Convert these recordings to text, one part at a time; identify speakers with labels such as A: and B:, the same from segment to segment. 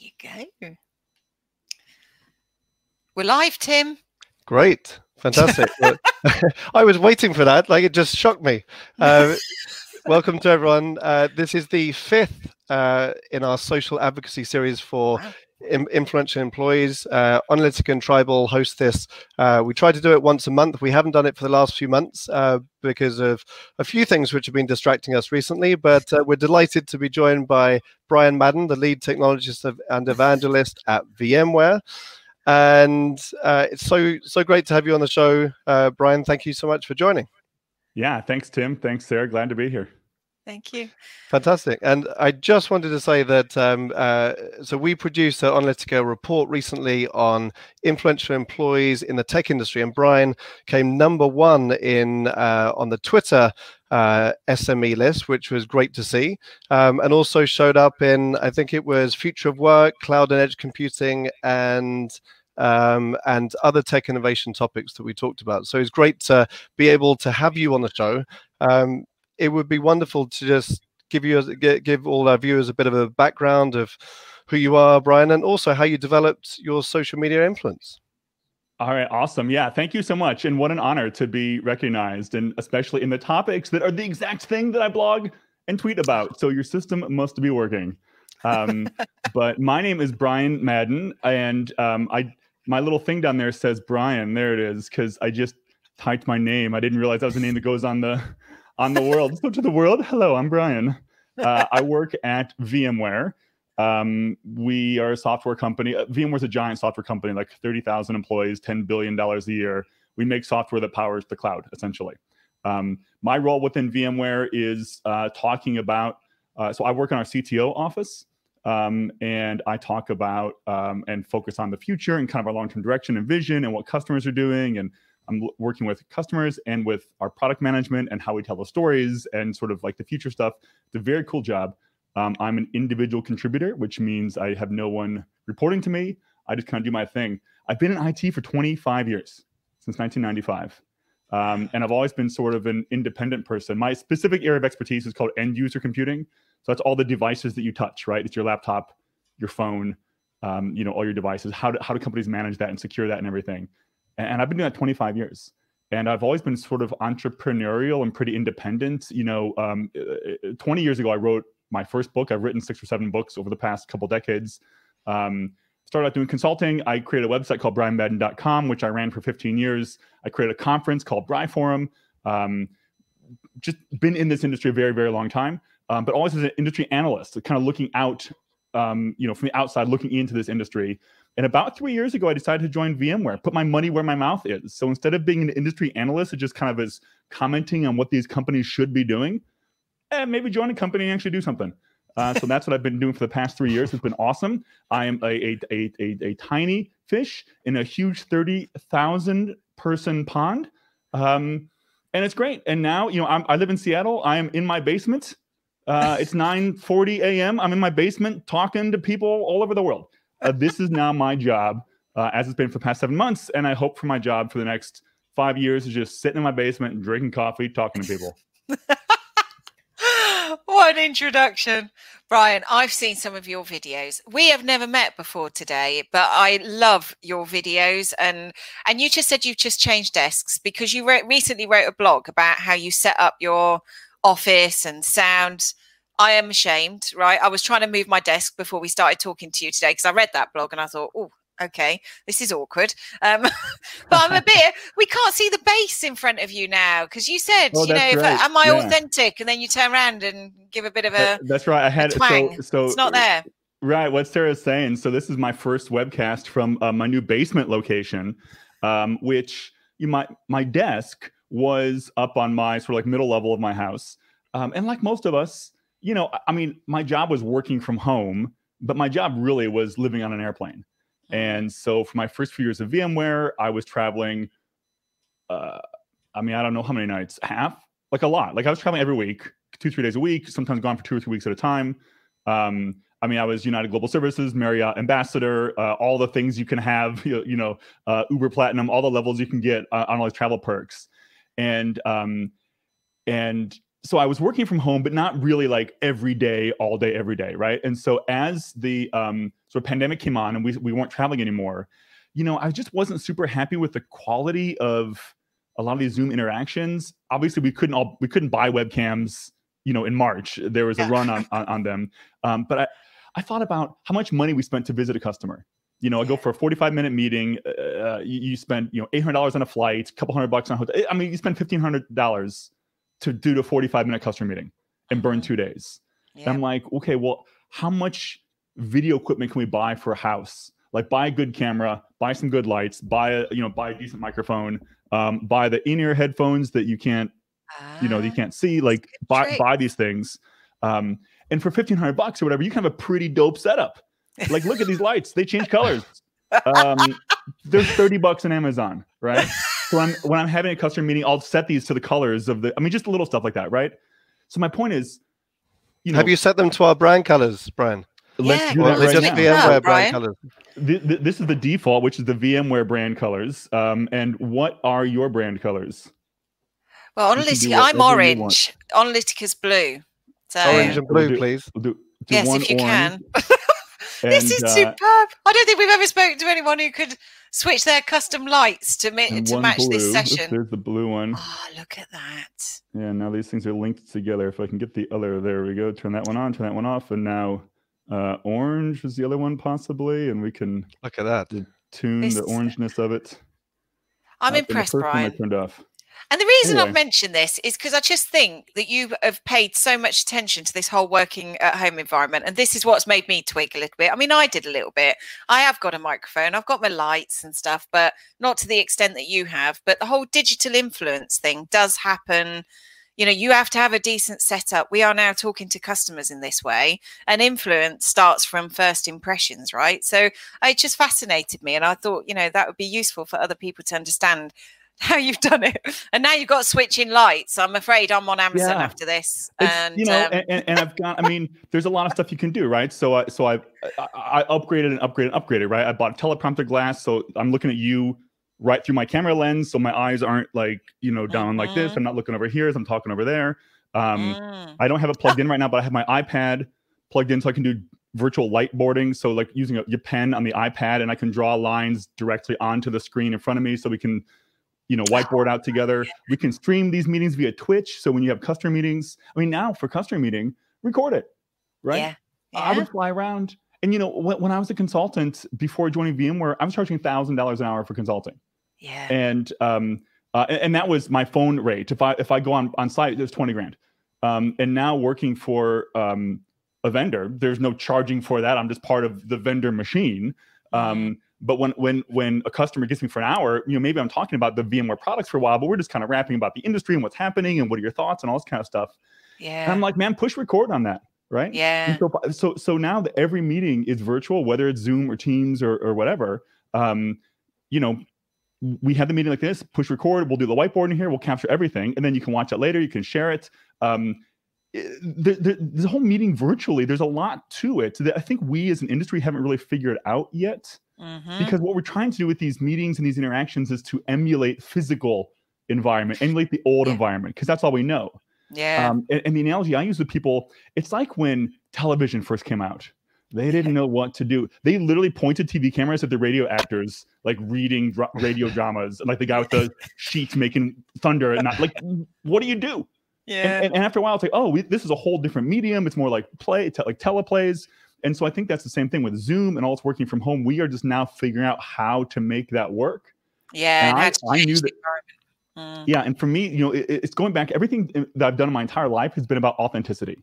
A: you go. We're live, Tim.
B: Great. Fantastic. I was waiting for that. Like it just shocked me. Uh, welcome to everyone. Uh, this is the fifth uh, in our social advocacy series for wow. Influential employees. Uh, Onalytica and Tribal host this. Uh, we try to do it once a month. We haven't done it for the last few months uh, because of a few things which have been distracting us recently. But uh, we're delighted to be joined by Brian Madden, the lead technologist and evangelist at VMware. And uh, it's so so great to have you on the show, uh, Brian. Thank you so much for joining.
C: Yeah, thanks, Tim. Thanks, Sarah. Glad to be here.
A: Thank you.
B: Fantastic. And I just wanted to say that um, uh, so we produced an Onalytica report recently on influential employees in the tech industry, and Brian came number one in uh, on the Twitter uh, SME list, which was great to see, um, and also showed up in I think it was Future of Work, Cloud and Edge Computing, and um, and other tech innovation topics that we talked about. So it's great to be able to have you on the show. Um, it would be wonderful to just give you give all our viewers a bit of a background of who you are, Brian, and also how you developed your social media influence.
C: All right, awesome. Yeah, thank you so much. And what an honor to be recognized, and especially in the topics that are the exact thing that I blog and tweet about. So your system must be working. Um, but my name is Brian Madden, and um, I my little thing down there says Brian. There it is, because I just typed my name. I didn't realize that was the name that goes on the on the world. so to the world, hello, I'm Brian. Uh, I work at VMware. Um, we are a software company. Uh, VMware's a giant software company, like 30,000 employees, $10 billion a year. We make software that powers the cloud, essentially. Um, my role within VMware is uh, talking about, uh, so I work in our CTO office. Um, and I talk about um, and focus on the future and kind of our long-term direction and vision and what customers are doing. And I'm working with customers and with our product management and how we tell the stories and sort of like the future stuff. It's a very cool job. Um, I'm an individual contributor, which means I have no one reporting to me. I just kind of do my thing. I've been in IT for 25 years, since 1995. Um, and I've always been sort of an independent person. My specific area of expertise is called end user computing. So that's all the devices that you touch, right? It's your laptop, your phone, um, you know, all your devices. How do, how do companies manage that and secure that and everything? And, I've been doing that 25 years. And I've always been sort of entrepreneurial and pretty independent. You know, um, uh, uh, 20 years ago, I wrote my first book. I've written six or seven books over the past couple decades. Um, started out doing consulting. I created a website called brianmadden.com, which I ran for 15 years. I created a conference called BriForum. Um, just been in this industry a very, very long time um, but always as an industry analyst, kind of looking out, um, you know, from the outside, looking into this industry. And about three years ago, I decided to join VMware, put my money where my mouth is. So instead of being an industry analyst, it just kind of is commenting on what these companies should be doing, and eh, maybe join a company and actually do something. Uh, so that's what I've been doing for the past three years. It's been awesome. I am a, a, a, a, a tiny fish in a huge 30,000 person pond. Um, and it's great. And now, you know, I'm, I live in Seattle. I am in my basement uh, it's 9:40 a.m. I'm in my basement talking to people all over the world. Uh, this is now my job, uh, as it's been for the past seven months, and I hope for my job for the next five years is just sitting in my basement drinking coffee, talking to people.
A: what an introduction, Brian. I've seen some of your videos. We have never met before today, but I love your videos. And and you just said you've just changed desks because you recently wrote a blog about how you set up your office and sound. I am ashamed, right? I was trying to move my desk before we started talking to you today because I read that blog and I thought, oh, okay, this is awkward. Um, but I'm a bit, we can't see the base in front of you now because you said, oh, you know, if, am I yeah. authentic? And then you turn around and give a bit of a.
C: That's right. I had
A: twang. So, so, it's not there.
C: Right. What Sarah's saying. So this is my first webcast from uh, my new basement location, um, which you might, my desk was up on my sort of like middle level of my house. Um, and like most of us, you know, I mean, my job was working from home, but my job really was living on an airplane. Mm-hmm. And so for my first few years of VMware, I was traveling. Uh, I mean, I don't know how many nights, half, like a lot. Like I was traveling every week, two, three days a week, sometimes gone for two or three weeks at a time. Um, I mean, I was United Global Services, Marriott Ambassador, uh, all the things you can have, you know, uh, Uber Platinum, all the levels you can get uh, on all these travel perks and um, and so I was working from home, but not really like every day, all day, every day, right? And so as the um, sort of pandemic came on and we we weren't traveling anymore, you know, I just wasn't super happy with the quality of a lot of these Zoom interactions. Obviously, we couldn't all we couldn't buy webcams, you know, in March. There was a
A: Yeah.
C: run on on, on them, um, but I I thought about how much money we spent to visit a customer. You know, I go for a 45 minute meeting. Uh, you, you spend, you know, $800 on a flight, a couple hundred bucks on a hotel. I mean, you spend $1,500 to do the 45 minute customer meeting and burn two days.
A: Yeah.
C: I'm like, okay, well, how much video equipment can we buy for a house? Like buy a good camera, buy some good lights, buy a, you know, buy a decent microphone, um, buy the in-ear headphones that you can't, you know, you
A: Ah,
C: can't see, like buy,
A: trick.
C: buy these things. Um, and for 1500 bucks or whatever, you can have a pretty dope setup. Like, look at these lights, they change colors. Um, there's 30 bucks on Amazon, right? So I'm, when I'm having a customer meeting, I'll set these to the colors of the, I mean, just little stuff like that, right? So my point is, you know,
B: Have you set them to our brand colors, Brian?
C: let's
A: Yeah,
C: do that right
B: just
C: now.
A: Yeah,
B: VMware brand colors?
C: Th- th- this is the default, which is the VMware brand colors. Um, and what are your brand colors?
A: Well,
C: You can
A: Onalytica, I'm
C: whatever you want.
A: orange. Onalytica's blue. So
B: Orange and
C: We'll
B: blue,
C: do-
B: please.
C: We'll do, do
A: yes,
C: one
A: if you
C: orange
A: can. this is
C: uh,
A: superb. I don't think we've ever spoken to anyone who could switch their custom lights to ma-
C: and
A: to match
C: blue.
A: this session.
C: there's the blue one.
A: Oh, look at that.
C: Yeah, now these things are linked together. If I can get the other, there we go. Turn that one on, turn that one off, and now uh, orange is the other one possibly, and we can
B: Look at that.
C: tune
A: This
C: the orangeness of it.
A: I'm
C: Uh, and the
A: impressed,
C: first one I
A: Brian.
C: turned off.
A: And the reason
C: Anyway.
A: I've mentioned this is because I just think that you have paid so much attention to this whole working at home environment. And this is what's made me tweak a little bit. I mean, I did a little bit. I have got a microphone, I've got my lights and stuff, but not to the extent that you have. But the whole digital influence thing does happen. You know, you have to have a decent setup. We are now talking to customers in this way, and influence starts from first impressions, right? So it just fascinated me. And I thought, you know, that would be useful for other people to understand how you've done it. And now you've got switching lights. I'm afraid I'm on Amazon
C: Yeah.
A: after this.
C: It's,
A: and
C: you know,
A: um,
C: and, and, I've got. I mean, there's a lot of stuff you can do, right? So, I, so I, I, I upgraded and upgraded and upgraded, right? I bought a teleprompter glass, so I'm looking at you right through my camera lens, so my eyes aren't like you know down like this.
A: Mhm.
C: I'm not looking over here as I'm talking over there. Um,
A: mm,
C: I don't have it plugged in right now, but I have my iPad plugged in so I can do virtual light boarding. So like using a, your pen on the iPad, and I can draw lines directly onto the screen in front of me, so we can, you know, whiteboard out together. We can stream these meetings via Twitch. So when you have customer meetings, I mean, now for customer meeting, record it, right?
A: yeah.
C: I would fly around. And you know, when, when I was a consultant before joining VMware, I was charging thousand dollars an hour for consulting
A: Yeah.
C: and um uh, and, and that was my phone rate. If I if I go on on site, it was twenty grand. Um, and now working for um, a vendor, there's no charging for that. I'm just part of the vendor machine. Um, But when when when a customer gets me for an hour, you know, maybe I'm talking about the VMware products for a while, but we're just kind of rapping about the industry and what's happening and what are your thoughts and all this kind of stuff. And I'm like, man, push record on that, right?
A: Yeah.
C: And so, so so now that every meeting is virtual, whether it's Zoom or Teams or, or whatever, um, you know, we have the meeting like this, push record, we'll do the whiteboard in here, we'll capture everything, and then you can watch it later, you can share it. Um, the, the, the whole meeting virtually, there's a lot to it that I think we as an industry haven't really figured out yet.
A: Mhm.
C: Because what we're trying to do with these meetings and these interactions is to emulate physical environment, emulate the old environment, because that's all we know.
A: Yeah.
C: Um, and, and the analogy I use with people, it's like when television first came out. They didn't know what to do. They literally pointed TV cameras at the radio actors, like reading dra- radio dramas, like the guy with the sheets making thunder, and not like, what do you do?
A: Yeah.
C: And, and, and after a while, it's like, oh, we, this is a whole different medium. It's more like play, te- like teleplays. And so I think that's the same thing with Zoom and all it's working from home. We are just now figuring out how to make that work.
A: yeah.
C: and
A: and
C: I- I knew that-
A: Mm,
C: Yeah, and for me, you know, it, it's going back. Everything that I've done in my entire life has been about authenticity.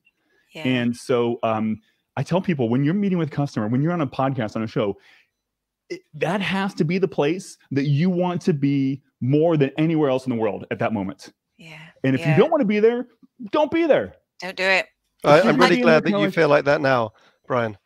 A: yeah.
C: And so um, I tell people when you're meeting with a customer, when you're on a podcast, on a show, it, that has to be the place that you want to be more than anywhere else in the world at that moment.
A: yeah.
C: And if
A: Yeah.
C: you don't want to be there, don't be there.
A: Don't do it.
B: I, I'm really glad that you feel like that now, Brian.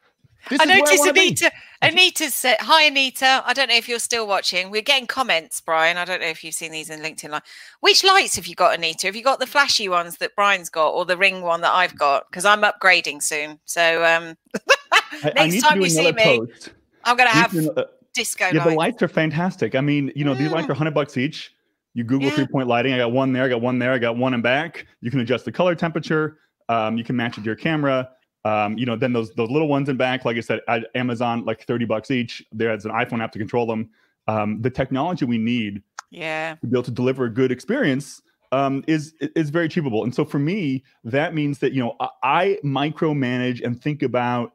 C: This
A: I noticed
C: wanna.
A: Anita. Anita said, "Hi, Anita. I don't know if you're still watching. We're getting comments, Brian. I don't know if you've seen these in LinkedIn. Live. Which lights have you got, Anita? Have you got the flashy ones that Brian's got, or the ring one that I've got? Because I'm upgrading soon. So um,
C: I, I
A: next
C: need
A: time you see me,
C: post.
A: I'm going to have
C: to do- uh,
A: disco
C: yeah, the
A: lights.
C: lights are fantastic. I mean, you know, these lights
A: Mm.
C: are hundred bucks each. You Google
A: Yeah.
C: three point lighting. I got one there. I got one there. I got one in back. You can adjust the color temperature. Um, you can match it to your camera. Um, you know, then those those little ones in back, like I said, at Amazon, like thirty bucks each. There's an iPhone app to control them. Um, the technology we need
A: Yeah.
C: to be able to deliver a good experience um, is is very achievable. And so for me, that means that you know I, I micromanage and think about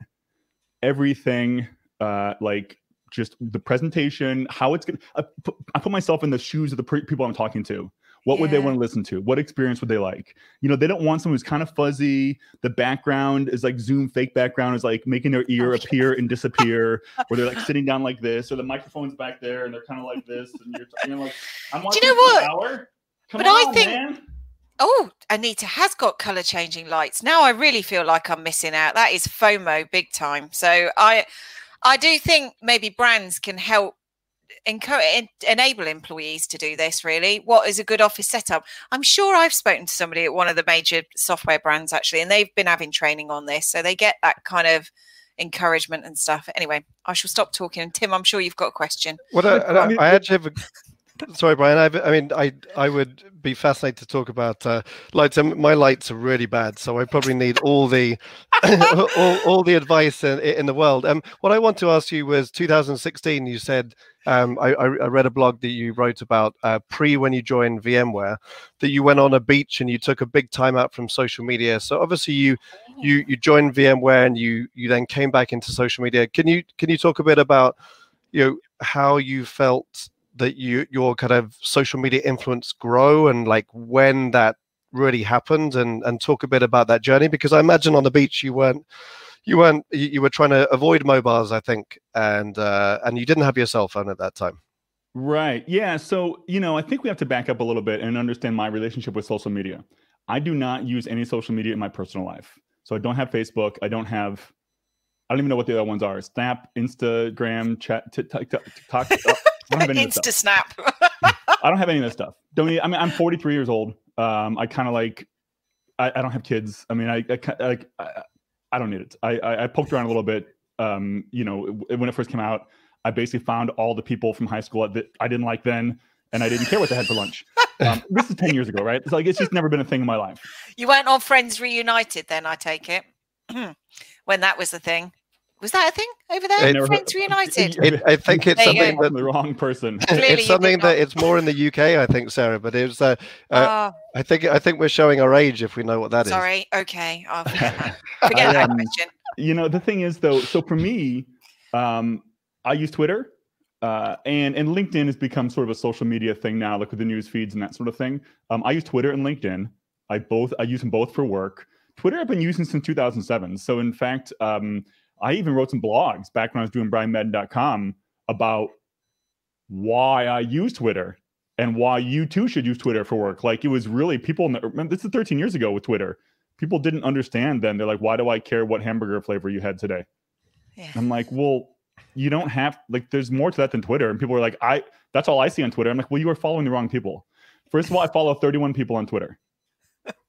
C: everything uh, like just the presentation, how it's going. to put, I put myself in the shoes of the pre- people I'm talking to. What would they want to listen to? What experience would they like? You know, they don't want someone who's kind of fuzzy. The background is like Zoom fake background is like making their ear
A: Oh,
C: appear and disappear, or they're like sitting down like this, or the microphone's back there and they're kind of like this, and you're, you're like, I'm
A: Do
C: watching
A: you know what?
C: hour. Come
A: But I think-
C: man.
A: Oh, Anita has got color changing lights. Now I really feel like I'm missing out. That is FOMO big time. So I I do think maybe brands can help encourage enable employees to do this really. What is a good office setup? I'm sure I've spoken to somebody at one of the major software brands actually and they've been having training on this. So they get that kind of encouragement and stuff. Anyway, I shall stop talking. And Tim, I'm sure you've got a question.
B: I,
C: I
B: I, I actually have a. Sorry, Brian. I've, I mean, I I would be fascinated to talk about uh, lights. Um, my lights are really bad, so I probably need all the all, all the advice in, in the world. Um, what I want to ask you was 2016. You said um, I, I I read a blog that you wrote about uh, pre when you joined VMware that you went on a beach and you took a big time out from social media. So obviously you you you joined VMware and you you then came back into social media. Can you can you talk a bit about you know how you felt that you your kind of social media influence grow and like when that really happened and and talk a bit about that journey because I imagine on the beach you weren't you weren't you, you were trying to avoid mobiles I think and uh, and you didn't have your cell phone at that time.
C: Right. Yeah. So, you know, I think we have to back up a little bit and understand my relationship with social media. I do not use any social media in my personal life. So I don't have Facebook. I don't have, I don't even know what the other ones are Snap, Instagram, chat, TikTok. TikTok. I don't have any
A: Insta snap.
C: I don't have any of this stuff. Don't need, I mean, I'm 43 years old. Um, I kind of like, I, I don't have kids. I mean, I, I I, I don't need it. I, I, I poked around a little bit. Um, you know, when it first came out, I basically found all the people from high school that I didn't like then, and I didn't care what they had for lunch. Um, this is 10 years ago, right? It's like, it's just never been a thing in my life.
A: You weren't on Friends Reunited then, I take it. when that was the thing. Was that a thing over there?
B: I
C: never
A: Friends Reunited.
B: It, I think it's something
A: go.
B: that
C: the wrong person.
B: It's something that it's more in the UK I think Sarah but it was uh, uh,
A: Ah,
B: I think I think we're showing our age if we know what that is.
A: sorry. Okay. I'll forget that, forget
C: I,
A: that
C: um,
A: question.
C: you know the thing is though so for me um i use twitter uh, and and linkedin has become sort of a social media thing now like with the news feeds and that sort of thing um, i use twitter and linkedin i both i use them both for work twitter i've been using since 2007 so in fact um, i even wrote some blogs back when i was doing brianmadden.com about why i use twitter and why you too should use twitter for work like it was really people in the, remember, this is 13 years ago with twitter people didn't understand then they're like why do i care what hamburger flavor you had today
A: Yeah.
C: I'm like, well, you don't have like there's more to that than Twitter. And people are like, I that's all I see on Twitter. I'm like, well, you are following the wrong people. First of all, I follow 31 people on Twitter.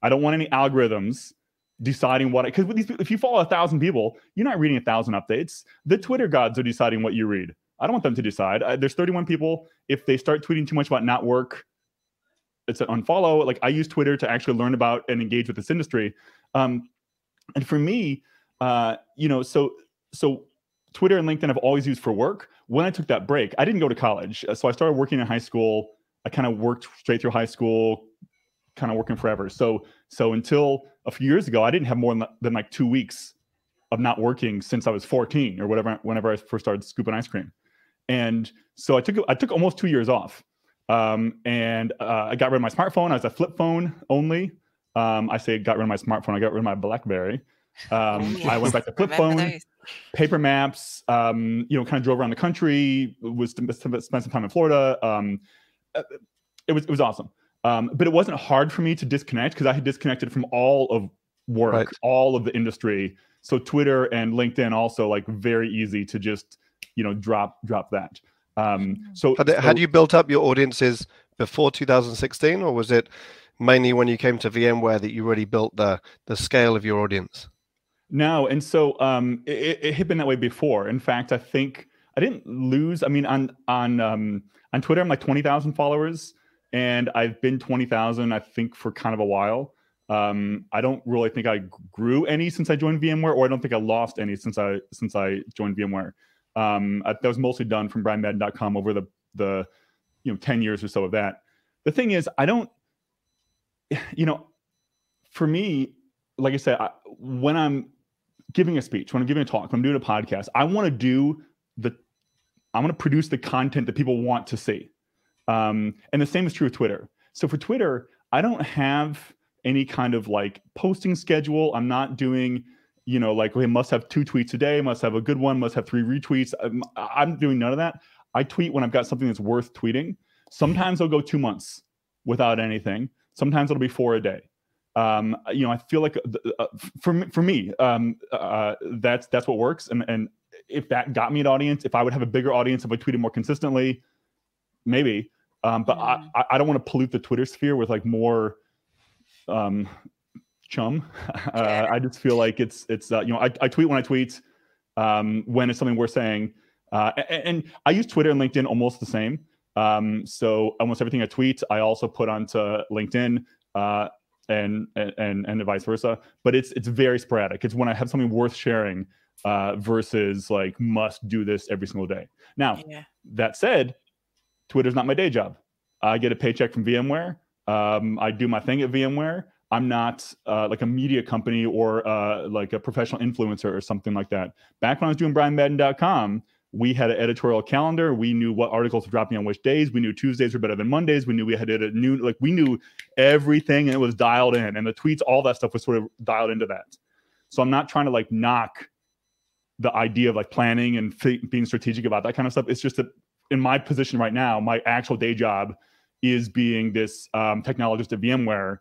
C: I don't want any algorithms deciding what because with these if you follow a thousand people, you're not reading a thousand updates. The Twitter gods are deciding what you read. I don't want them to decide. I, there's 31 people. If they start tweeting too much about not work, it's an unfollow. Like I use Twitter to actually learn about and engage with this industry. Um, and for me, uh, you know, so so Twitter and LinkedIn I've always used for work. When I took that break, I didn't go to college. So I started working in high school. I kind of worked straight through high school, kind of working forever. So so until a few years ago, I didn't have more than, than like two weeks of not working since I was 14 or whatever, whenever I first started scooping ice cream. And so I took I took almost two years off. Um, and uh, I got rid of my smartphone. I was a flip phone only. Um, I say got rid of my smartphone. I got rid of my BlackBerry. Um, I went back to flip phone
A: those?
C: paper maps um you know kind of drove around the country was spent some time in florida um uh, it was it was awesome um but it wasn't hard for me to disconnect because i had disconnected from all of work
B: Right.
C: all of the industry so twitter and linkedin also like very easy to just you know drop drop that um so
B: Had, had you built up your audiences before 2016, or was it mainly when you came to VMware that you really built the the scale of your audience?
C: No, and so um, it, it had been that way before. In fact, I think I didn't lose. I mean, on on um, on Twitter, I'm like twenty thousand followers, and I've been twenty thousand, I think, for kind of a while. Um, I don't really think I grew any since I joined VMware, or I don't think I lost any since I since I joined VMware. Um, I, that was mostly done from brianmadden.com over the the you know 10 years or so of that. The thing is, I don't, you know, for me, like I said, I, when I'm giving a speech, when I'm giving a talk, when I'm doing a podcast, I want to do the, I want to produce the content that people want to see. Um, and the same is true with Twitter. So for Twitter, I don't have any kind of like posting schedule. I'm not doing, you know, like, okay, must have two tweets a day, must have a good one, must have three retweets. I'm, I'm doing none of that. I tweet when I've got something that's worth tweeting. Sometimes I'll go two months without anything. Sometimes it'll be four a day. Um, you know, I feel like uh, uh for me, for me, um, uh, that's that's what works. And and if that got me an audience, if I would have a bigger audience if I tweeted more consistently, maybe. Um, but mm. I, I don't want to pollute the Twitter sphere with like more um, chum. Uh, I just feel like it's it's uh, you know I, I tweet when I tweet um, when it's something worth saying. Uh, and, and, I use Twitter and LinkedIn almost the same. Um, so almost everything I tweet, I also put onto LinkedIn, uh, and and and vice versa. But it's it's very sporadic. It's when I have something worth sharing uh, versus like must do this every single day. Now yeah. that said, Twitter's not my day job. I get a paycheck from VMware. Um, I do my thing at VMware. I'm not uh, like a media company or uh, like a professional influencer or something like that. Back when I was doing brianmadden.com, we had an editorial calendar. We knew what articles were dropping on which days. We knew Tuesdays were better than Mondays. We knew we had it at noon. Like we knew everything and it was dialed in. And the tweets, all that stuff was sort of dialed into that. So I'm not trying to like knock the idea of like planning and being strategic about that kind of stuff. It's just that in my position right now, my actual day job is being this um, technologist at VMware.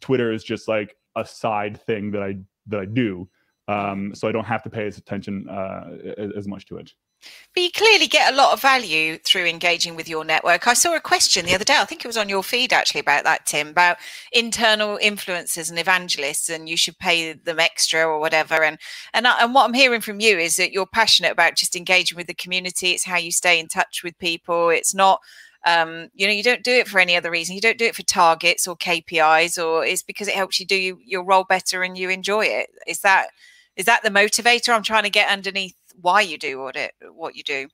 C: Twitter is just like a side thing that I that I do, um, so I don't have to pay as attention uh, as much to it.
A: But you clearly get a lot of value through engaging with your network. I saw a question the other day, I think it was on your feed actually about that, Tim, about internal influencers and evangelists, and you should pay them extra or whatever. And and I, and what I'm hearing from you is that you're passionate about just engaging with the community. It's how you stay in touch with people. It's not um, you know you don't do it for any other reason you don't do it for targets or kpis or it's because it helps you do your role better and you enjoy it is that is that the motivator i'm trying to get underneath why you do what it what you do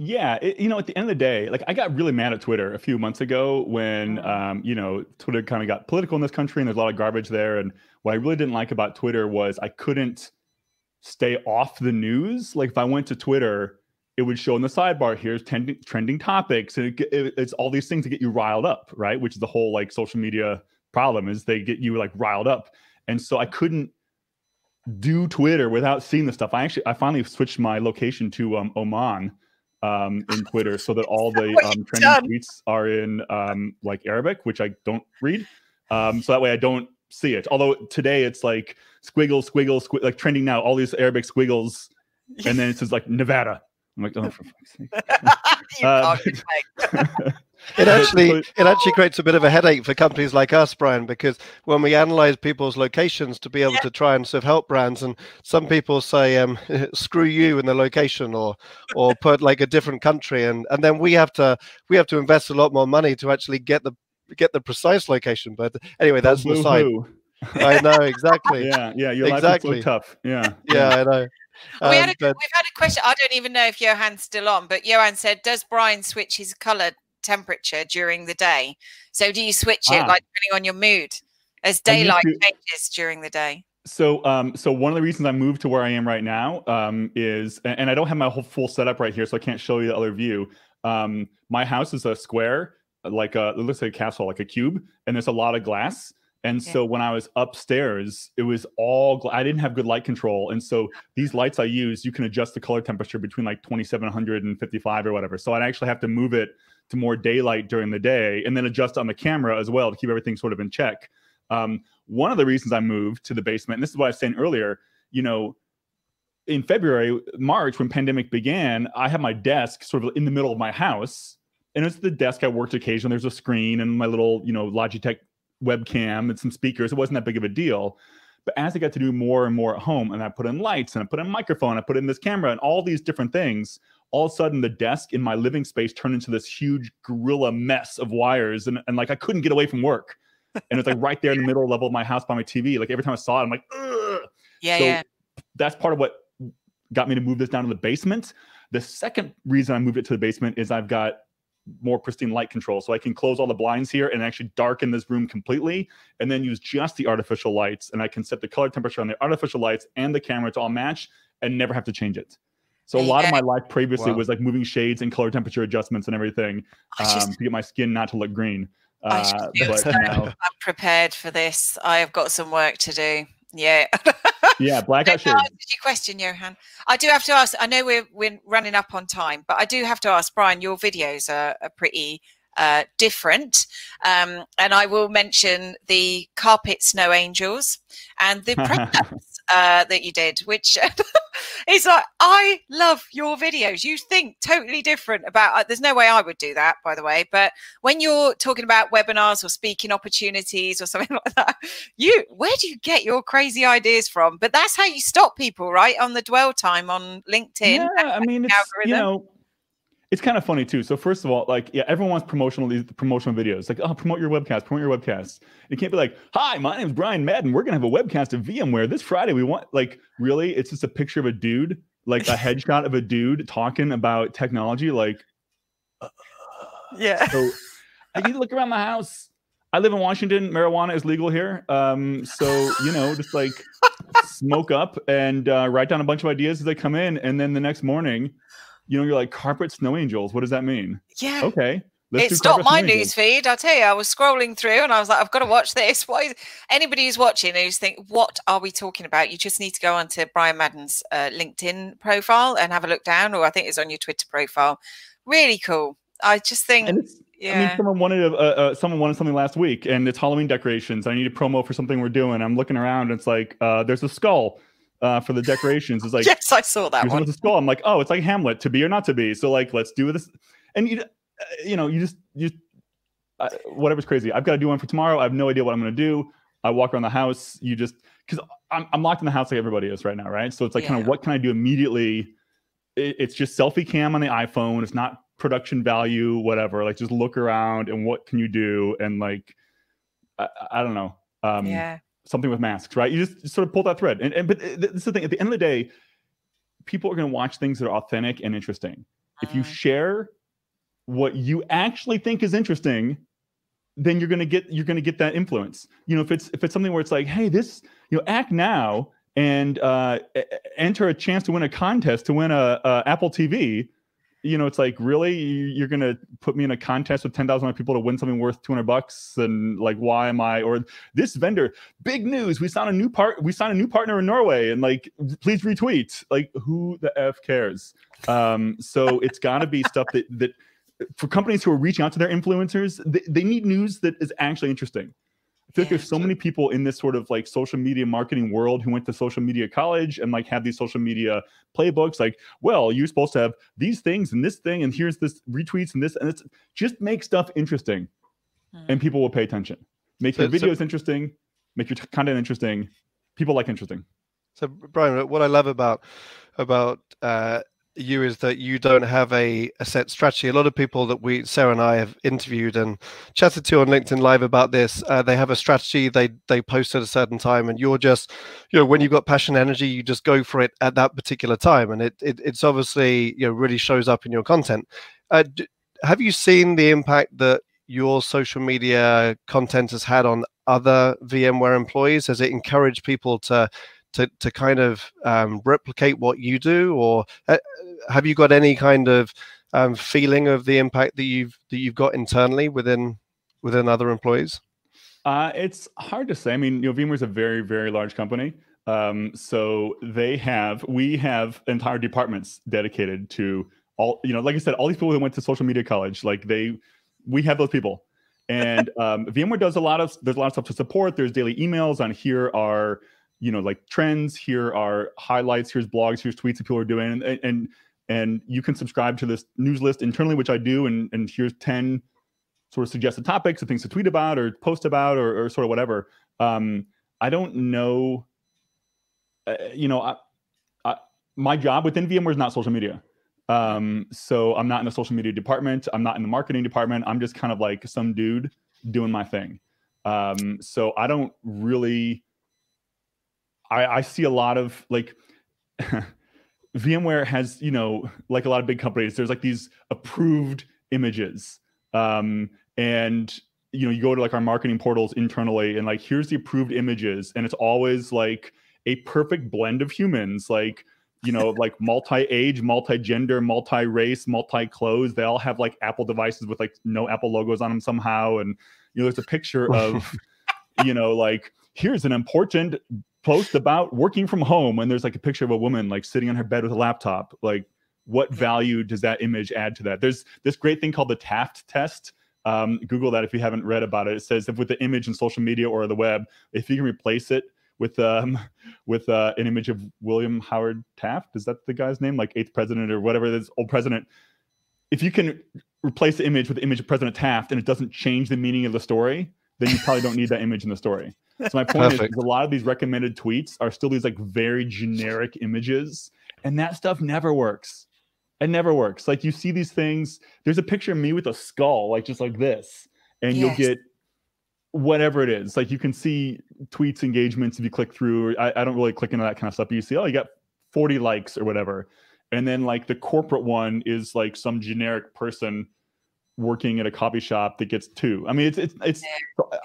C: yeah, it, you know, at the end of the day, like I got really mad at Twitter a few months ago when, mm. um, you know, Twitter kind of got political in this country and there's a lot of garbage there. And what I really didn't like about Twitter was I couldn't stay off the news. Like if I went to Twitter, it would show in the sidebar here's trending, trending topics and it, it, it's all these things to get you riled up right which is the whole like social media problem is they get you like riled up and so i couldn't do twitter without seeing the stuff. I actually i finally switched my location to um, oman um, in twitter so that all the um, trending done? tweets are in um, like arabic which i don't read. Um, so that way i don't see it. Although today it's like squiggle squiggle squiggle like trending now all these arabic squiggles and then it says like nevada. I'm like, oh, for fuck's sake. um,
B: it actually it actually creates a bit of a headache for companies like us, Brian, because when we analyze people's locations to be able yeah. to try and sort of help brands, and some people say, um, "Screw you" in the location, or or put like a different country, and and then we have to we have to invest a lot more money to actually get the get the precise location. But anyway, that's the side. I know exactly.
C: Yeah, yeah. Your exactly. life is so tough. Yeah,
B: yeah, yeah, I know.
A: Um, we had a, but... We've had a question. I don't even know if Johan's still on, but Johan said, "Does Brian switch his color temperature during the day? So do you switch ah. it like depending on your mood as daylight to... changes during the day?"
C: So, um, so one of the reasons I moved to where I am right now um, is, and I don't have my whole full setup right here, so I can't show you the other view. Um, my house is a square, like a it looks like a castle, like a cube, and there's a lot of glass. And so when I was upstairs, it was all, I didn't have good light control. And so these lights I use, you can adjust the color temperature between like 2700 and 55 or whatever. So I'd actually have to move it to more daylight during the day and then adjust on the camera as well to keep everything sort of in check. Um, one of the reasons I moved to the basement, and this is what I was saying earlier, you know, in February, March, when pandemic began, I had my desk sort of in the middle of my house. And it's the desk I worked occasionally. There's a screen and my little, you know, Logitech webcam and some speakers. It wasn't that big of a deal. But as I got to do more and more at home, and I put in lights and I put in a microphone, I put in this camera and all these different things, all of a sudden the desk in my living space turned into this huge gorilla mess of wires, and, and like I couldn't get away from work. And it's like right there in the middle level of my house by my TV. Like every time I saw it, I'm like, Ugh.
A: yeah, so yeah.
C: That's part of what got me to move this down to the basement. The second reason I moved it to the basement is I've got more pristine light control. So I can close all the blinds here and actually darken this room completely and then use just the artificial lights. And I can set the color temperature on the artificial lights and the camera to all match and never have to change it. So a lot of my life previously wow. was like moving shades and color temperature adjustments and everything um, just, to get my skin not to look green.
A: Uh, but now, I'm prepared for this. I have got some work to do. Yeah.
C: yeah, blackout shades.
A: Your question, Johan. I do have to ask. I know we're we're running up on time, but I do have to ask, Brian. Your videos are, are pretty uh, different, um, and I will mention the carpet snow angels and the uh, that you did, which is like I love your videos. You think totally different about. Uh, there's no way I would do that, by the way. But when you're talking about webinars or speaking opportunities or something like that, you where do you get your crazy ideas from? But that's how you stop people, right? On the dwell time on LinkedIn.
C: Yeah, I mean, it's, algorithm. you know it's kind of funny too. So first of all, like yeah, everyone wants promotional these promotional videos. Like, oh, promote your webcast, promote your webcast. You can't be like, hi, my name is Brian Madden. We're gonna have a webcast of VMware this Friday. We want like really, it's just a picture of a dude, like a headshot of a dude talking about technology. Like,
A: yeah.
C: So I need to look around the house. I live in Washington. Marijuana is legal here. Um, so you know, just like smoke up and uh, write down a bunch of ideas as they come in, and then the next morning you know, you're like carpet snow angels. What does that mean?
A: Yeah.
C: Okay.
A: Let's it stopped my news feed. I tell you, I was scrolling through and I was like, I've got to watch this. Why is anybody who's watching who's think, what are we talking about? You just need to go onto Brian Madden's uh, LinkedIn profile and have a look down, or I think it's on your Twitter profile. Really cool. I just think. Yeah. I
C: mean, someone wanted a, uh, someone wanted something last week, and it's Halloween decorations. I need a promo for something we're doing. I'm looking around, and it's like uh, there's a skull uh, for the decorations. It's like
A: yes, I saw that one.
C: The skull. I'm like, oh, it's like Hamlet, to be or not to be. So like, let's do this. And you, you know, you just you, uh, whatever's crazy. I've got to do one for tomorrow. I have no idea what I'm going to do. I walk around the house. You just because I'm, I'm locked in the house like everybody is right now, right? So it's like yeah. kind of what can I do immediately? It, it's just selfie cam on the iPhone. It's not production value, whatever. Like just look around and what can you do? And like, I, I don't know.
A: Um, yeah
C: something with masks, right? You just, just sort of pull that thread. And, and but this is the thing. At the end of the day, people are going to watch things that are authentic and interesting. If you mm. share what you actually think is interesting, then you're going to get you're going to get that influence. You know, if it's if it's something where it's like, hey, this you know, act now and uh, enter a chance to win a contest to win a, a Apple TV you know, it's like really you're gonna put me in a contest with ten thousand people to win something worth two hundred bucks, and like, why am I? Or this vendor, big news, we signed a new part, we signed a new partner in Norway, and like, please retweet. Like, who the f cares? Um, so it's got to be stuff that that for companies who are reaching out to their influencers, they, they need news that is actually interesting. I feel like there's so many people in this sort of like social media marketing world who went to social media college and like have these social media playbooks. Like, well, you're supposed to have these things and this thing, and here's this retweets and this, and it's just make stuff interesting, hmm. and people will pay attention. Make so, your videos so, interesting, make your content interesting. People like interesting.
B: So, Brian, what I love about about uh, you is that you don't have a, a set strategy. A lot of people that we, Sarah and I, have interviewed and chatted to on LinkedIn Live about this, uh, they have a strategy. They they post at a certain time, and you're just, you know, when you've got passion, energy, you just go for it at that particular time, and it, it it's obviously you know really shows up in your content. Uh, d- have you seen the impact that your social media content has had on other VMware employees? Has it encouraged people to to to kind of um, replicate what you do, or uh, have you got any kind of um, feeling of the impact that you've that you've got internally within within other employees?
C: Uh, it's hard to say. I mean, you know, VMware is a very very large company. Um, so they have we have entire departments dedicated to all you know like i said all these people who went to social media college like they we have those people and um, vmware does a lot of there's a lot of stuff to support there's daily emails on here are you know like trends here are highlights here's blogs here's tweets that people are doing and and and you can subscribe to this news list internally which i do and and here's 10 sort of suggested topics or things to tweet about or post about or, or sort of whatever um, i don't know uh, you know I, I, my job within vmware is not social media Um, so I'm not in the social media department. I'm not in the marketing department. I'm just kind of like some dude doing my thing. Um, so I don't really. I, I see a lot of like VMware has, you know, like a lot of big companies, there's like these approved images. Um, and you know, you go to like our marketing portals internally and like here's the approved images, and it's always like a perfect blend of humans, like you know, like multi-age, multi-gender, multi-race, multi-clothes. They all have like Apple devices with like no Apple logos on them somehow. And you know, there's a picture of, you know, like here's an important post about working from home and there's like a picture of a woman like sitting on her bed with a laptop like what value does that image add to that? There's this great thing called the taft test. Um, google that if you haven't read about it. It says if with the image in social media or the web if you can replace it with um with uh, an image of william howard taft is that the guy's name? Like eighth president or whatever this old president. If you can replace the image with the image of president taft and it doesn't change the meaning of the story then you probably don't need that image in the story so my point is, is, a lot of these recommended tweets are still these like very generic images, and that stuff never works. It never works. Like you see these things. There's a picture of me with a skull, like just like this, and yes. you'll get whatever it is. Like you can see tweets, engagements if you click through. I, I don't really click into that kind of stuff. But you see, oh, you got 40 likes or whatever, and then like the corporate one is like some generic person working at a coffee shop that gets two. I mean, it's it's it's.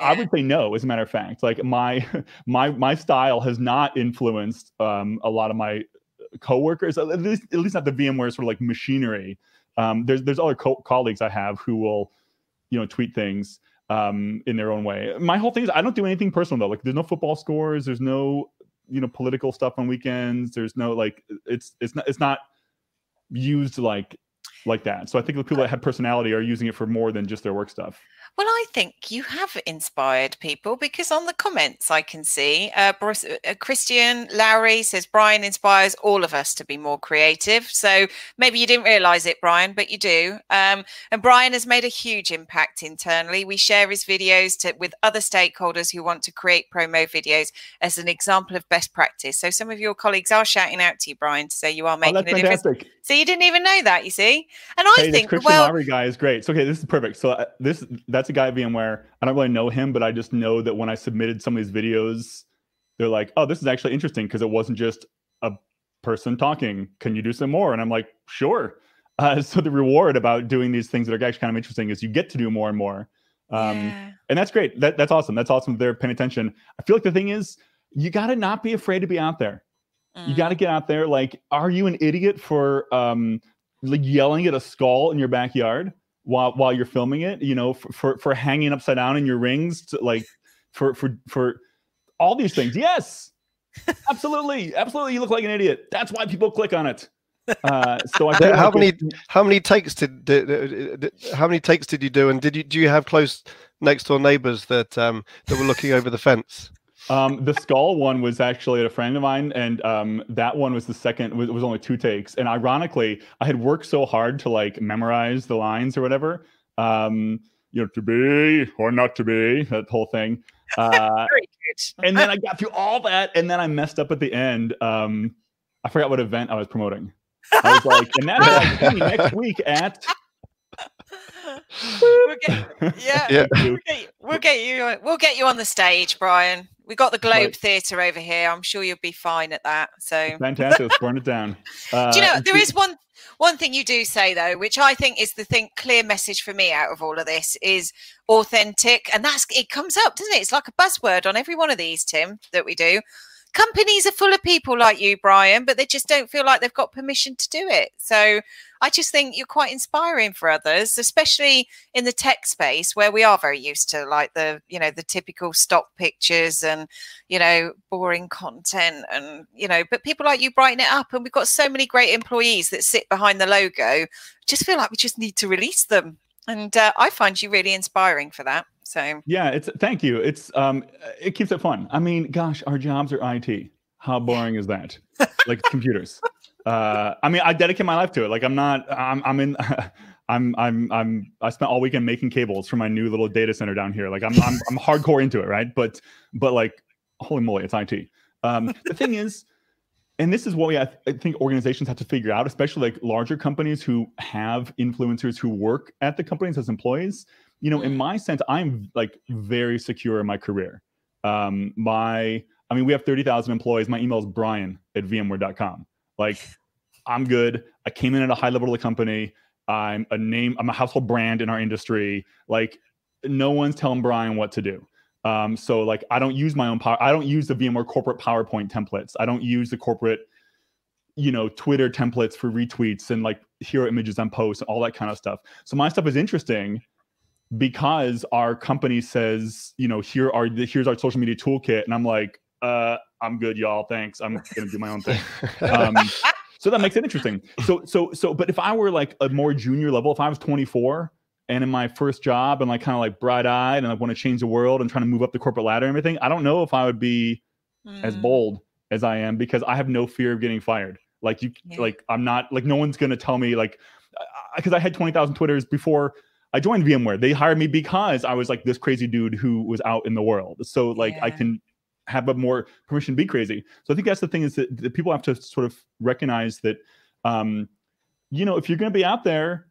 C: I would say no. As a matter of fact, like my my my style has not influenced um, a lot of my coworkers. At least at least not the VMware sort of like machinery. Um, there's there's other co- colleagues I have who will, you know, tweet things um, in their own way. My whole thing is I don't do anything personal though. Like there's no football scores. There's no you know political stuff on weekends. There's no like it's it's not it's not used like like that. So I think the people that have personality are using it for more than just their work stuff.
A: Well, I think you have inspired people because on the comments I can see uh, uh, Christian Lowry says Brian inspires all of us to be more creative. So maybe you didn't realize it, Brian, but you do. Um, and Brian has made a huge impact internally. We share his videos to, with other stakeholders who want to create promo videos as an example of best practice. So some of your colleagues are shouting out to you, Brian, to say you are oh, making oh, a fantastic. difference. So you didn't even know that, you see? And I
C: hey,
A: think,
C: Christian
A: well,
C: Lowry guy is great. So, okay, this is perfect. So uh, this that that's a guy at VMware. I don't really know him, but I just know that when I submitted some of these videos, they're like, "Oh, this is actually interesting because it wasn't just a person talking. Can you do some more?" And I'm like, "Sure." Uh, so the reward about doing these things that are actually kind of interesting is you get to do more and more, um, yeah. and that's great. That, that's awesome. That's awesome. They're paying attention. I feel like the thing is, you got to not be afraid to be out there. Mm. You got to get out there. Like, are you an idiot for um, like yelling at a skull in your backyard? While while you're filming it you know for for, for hanging upside down in your rings to, like for for for all these things. Yes! Absolutely. Absolutely you look like an idiot. That's why people click on it. Uh, so I
B: how like many it, how many takes did, did, did, how many takes did you do? And did you do you have close next door neighbors that um that were looking over the fence
C: um, the skull one was actually at a friend of mine, and um, that one was the second. Was, was only two takes, and ironically, I had worked so hard to like memorize the lines or whatever. Um, you know, to be or not to be, that whole thing. Uh, and then I got through all that, and then I messed up at the end. Um, I forgot what event I was promoting. I was like, and that's like, next week at
A: we'll get, yeah, yeah. We'll, get, we'll get, you. We'll get you on the stage, Brian. We got the Globe right. Theatre over here. I'm sure you'll be fine at that. So
C: fantastic. Let's burn it down.
A: Uh, do you know there is one one thing you do say though, which I think is the thing clear message for me out of all of this is authentic, and that's it comes up, doesn't it? It's like a buzzword on every one of these, Tim, that we do companies are full of people like you, Brian, but they just don't feel like they've got permission to do it. So I just think you're quite inspiring for others, especially in the tech space where we are very used to like the, you know, the typical stock pictures and, you know, boring content and, you know, but people like you brighten it up. And we've got so many great employees that sit behind the logo. Just feel like we just need to release them. And uh, I find you really inspiring for that. So
C: yeah, it's thank you. It's um, it keeps it fun. I mean, gosh, our jobs are IT. How boring is that? like computers. Uh, I mean, I dedicate my life to it. Like I'm not. I'm. I'm in. I'm. I'm. I'm. I spent all weekend making cables for my new little data center down here. Like I'm. I'm. I'm hardcore into it, right? But but like, holy moly, it's IT. Um, the thing is, and this is what we I, th- I think organizations have to figure out, especially like larger companies who have influencers who work at the companies as employees. You know, in my sense, I'm like very secure in my career. Um, my, I mean, we have 30,000 employees. My email is brian at vmware.com. Like, I'm good. I came in at a high level of the company. I'm a name, I'm a household brand in our industry. Like, no one's telling Brian what to do. Um, so like I don't use my own power. I don't use the VMware corporate PowerPoint templates. I don't use the corporate, you know, Twitter templates for retweets and like hero images on posts and all that kind of stuff. So my stuff is interesting because our company says, you know, here are the, here's our social media toolkit, and I'm like, uh, I'm good, y'all. Thanks. I'm gonna do my own thing. Um, so that makes it interesting. So so so, but if I were like a more junior level, if I was 24 and in my first job and like kind of like bright eyed and I want to change the world and trying to move up the corporate ladder and everything, I don't know if I would be mm. as bold as I am because I have no fear of getting fired. Like you, yeah. like I'm not like no one's gonna tell me like because I, I had twenty thousand twitters before I joined VMware. They hired me because I was like this crazy dude who was out in the world. So like yeah. I can have a more permission to be crazy. So I think that's the thing is that, that people have to sort of recognize that, um, you know, if you're going to be out there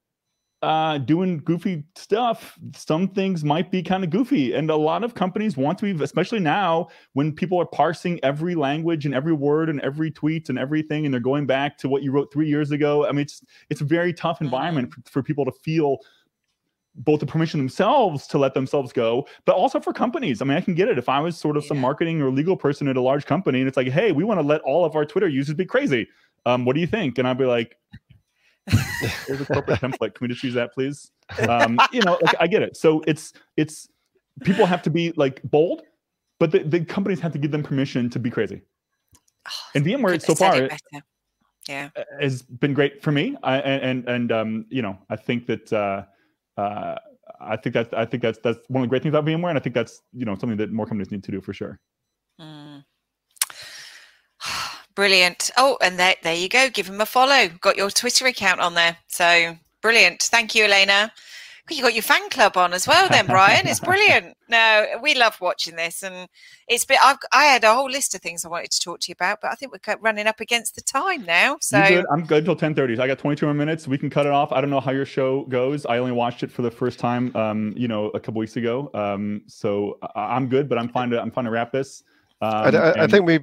C: uh, doing goofy stuff, some things might be kind of goofy. And a lot of companies want to be, especially now when people are parsing every language and every word and every tweet and everything, and they're going back to what you wrote three years ago. I mean, it's it's a very tough environment mm-hmm. for, for people to feel both the permission themselves to let themselves go, but also for companies. I mean, I can get it if I was sort of some marketing or legal person at a large company and it's like, hey, we want to let all of our Twitter users be crazy. Um, what do you think? And I'd be like, here's a corporate template. Can we just use that, please? Um, you know, like, I get it. So it's it's people have to be like bold, but the, the companies have to give them permission to be crazy. Oh, and VMware so far
A: yeah
C: has been great for me. I, and and um, you know, I think that uh, uh, I think that's I think that's that's one of the great things about VMware, and I think that's you know something that more companies need to do for sure. Mm.
A: Brilliant. Oh, and there, there you go. Give him a follow. Got your Twitter account on there. So brilliant. Thank you, Elena. You got your fan club on as well, then, Brian. It's brilliant. No, we love watching this, and it's been. I've, I had a whole list of things I wanted to talk to you about, but I think we're running up against the time now. So
C: good. I'm good until 10:30. So I got 22 more minutes. We can cut it off. I don't know how your show goes. I only watched it for the first time, um, you know, a couple weeks ago. Um, so I, am good, but I'm fine to I'm fine to wrap this.
B: Um, I, I, and- I think we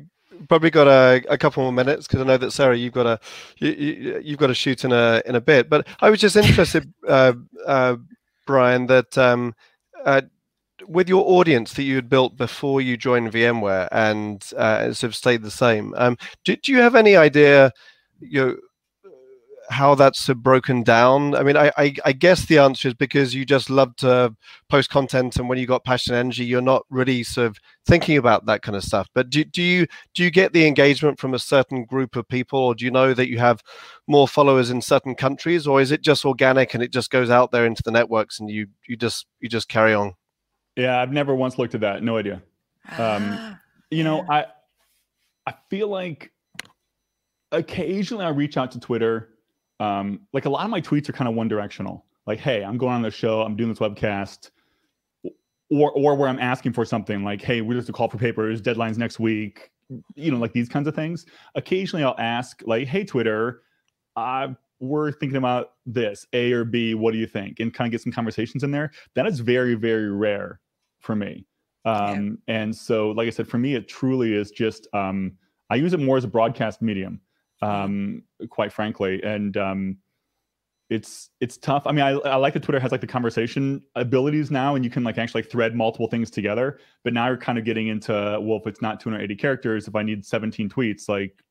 B: probably got a, a couple more minutes because I know that Sarah, you've got a you, you've got to shoot in a in a bit. But I was just interested, uh, uh, Brian, that um, uh, with your audience that you had built before you joined VMware and uh, sort of stayed the same. Um, do, do you have any idea, you know, how that's broken down? I mean, I, I, I, guess the answer is because you just love to post content, and when you got passion and energy, you're not really sort of thinking about that kind of stuff. But do, do you do you get the engagement from a certain group of people, or do you know that you have more followers in certain countries, or is it just organic and it just goes out there into the networks and you you just you just carry on?
C: Yeah, I've never once looked at that. No idea. Um, ah, you know, I I feel like occasionally I reach out to Twitter um, like a lot of my tweets are kind of one directional. Like, hey, I'm going on the show, I'm doing this webcast, or or where I'm asking for something like, hey, we're just a call for papers, deadlines next week, you know, like these kinds of things. Occasionally, I'll ask like, hey, Twitter, uh, we're thinking about this, A or B. What do you think? And kind of get some conversations in there. That is very very rare for me. Um, yeah. And so, like I said, for me, it truly is just um, I use it more as a broadcast medium um, quite frankly. And um, it's it's tough. I mean, I, I like that Twitter has like the conversation abilities now, and you can like actually like, thread multiple things together. But now you're kind of getting into well, if it's not 280 characters, if I need 17 tweets, like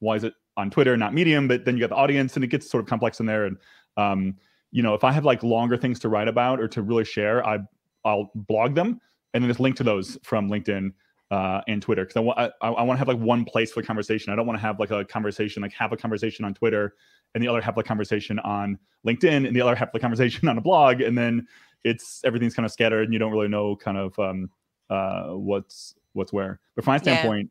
C: why is it on Twitter, not Medium? But then you got the audience, and it gets sort of complex in there. And um, you know, if I have like longer things to write about or to really share, I I'll blog them and then just link to those from LinkedIn uh, and Twitter because I want I, I want to have like one place for conversation. I don't want to have like a conversation like have a conversation on Twitter and the other have a conversation on LinkedIn and the other have the conversation on a blog and then it's everything's kind of scattered and you don't really know kind of um, uh, what's what's where. But from my standpoint,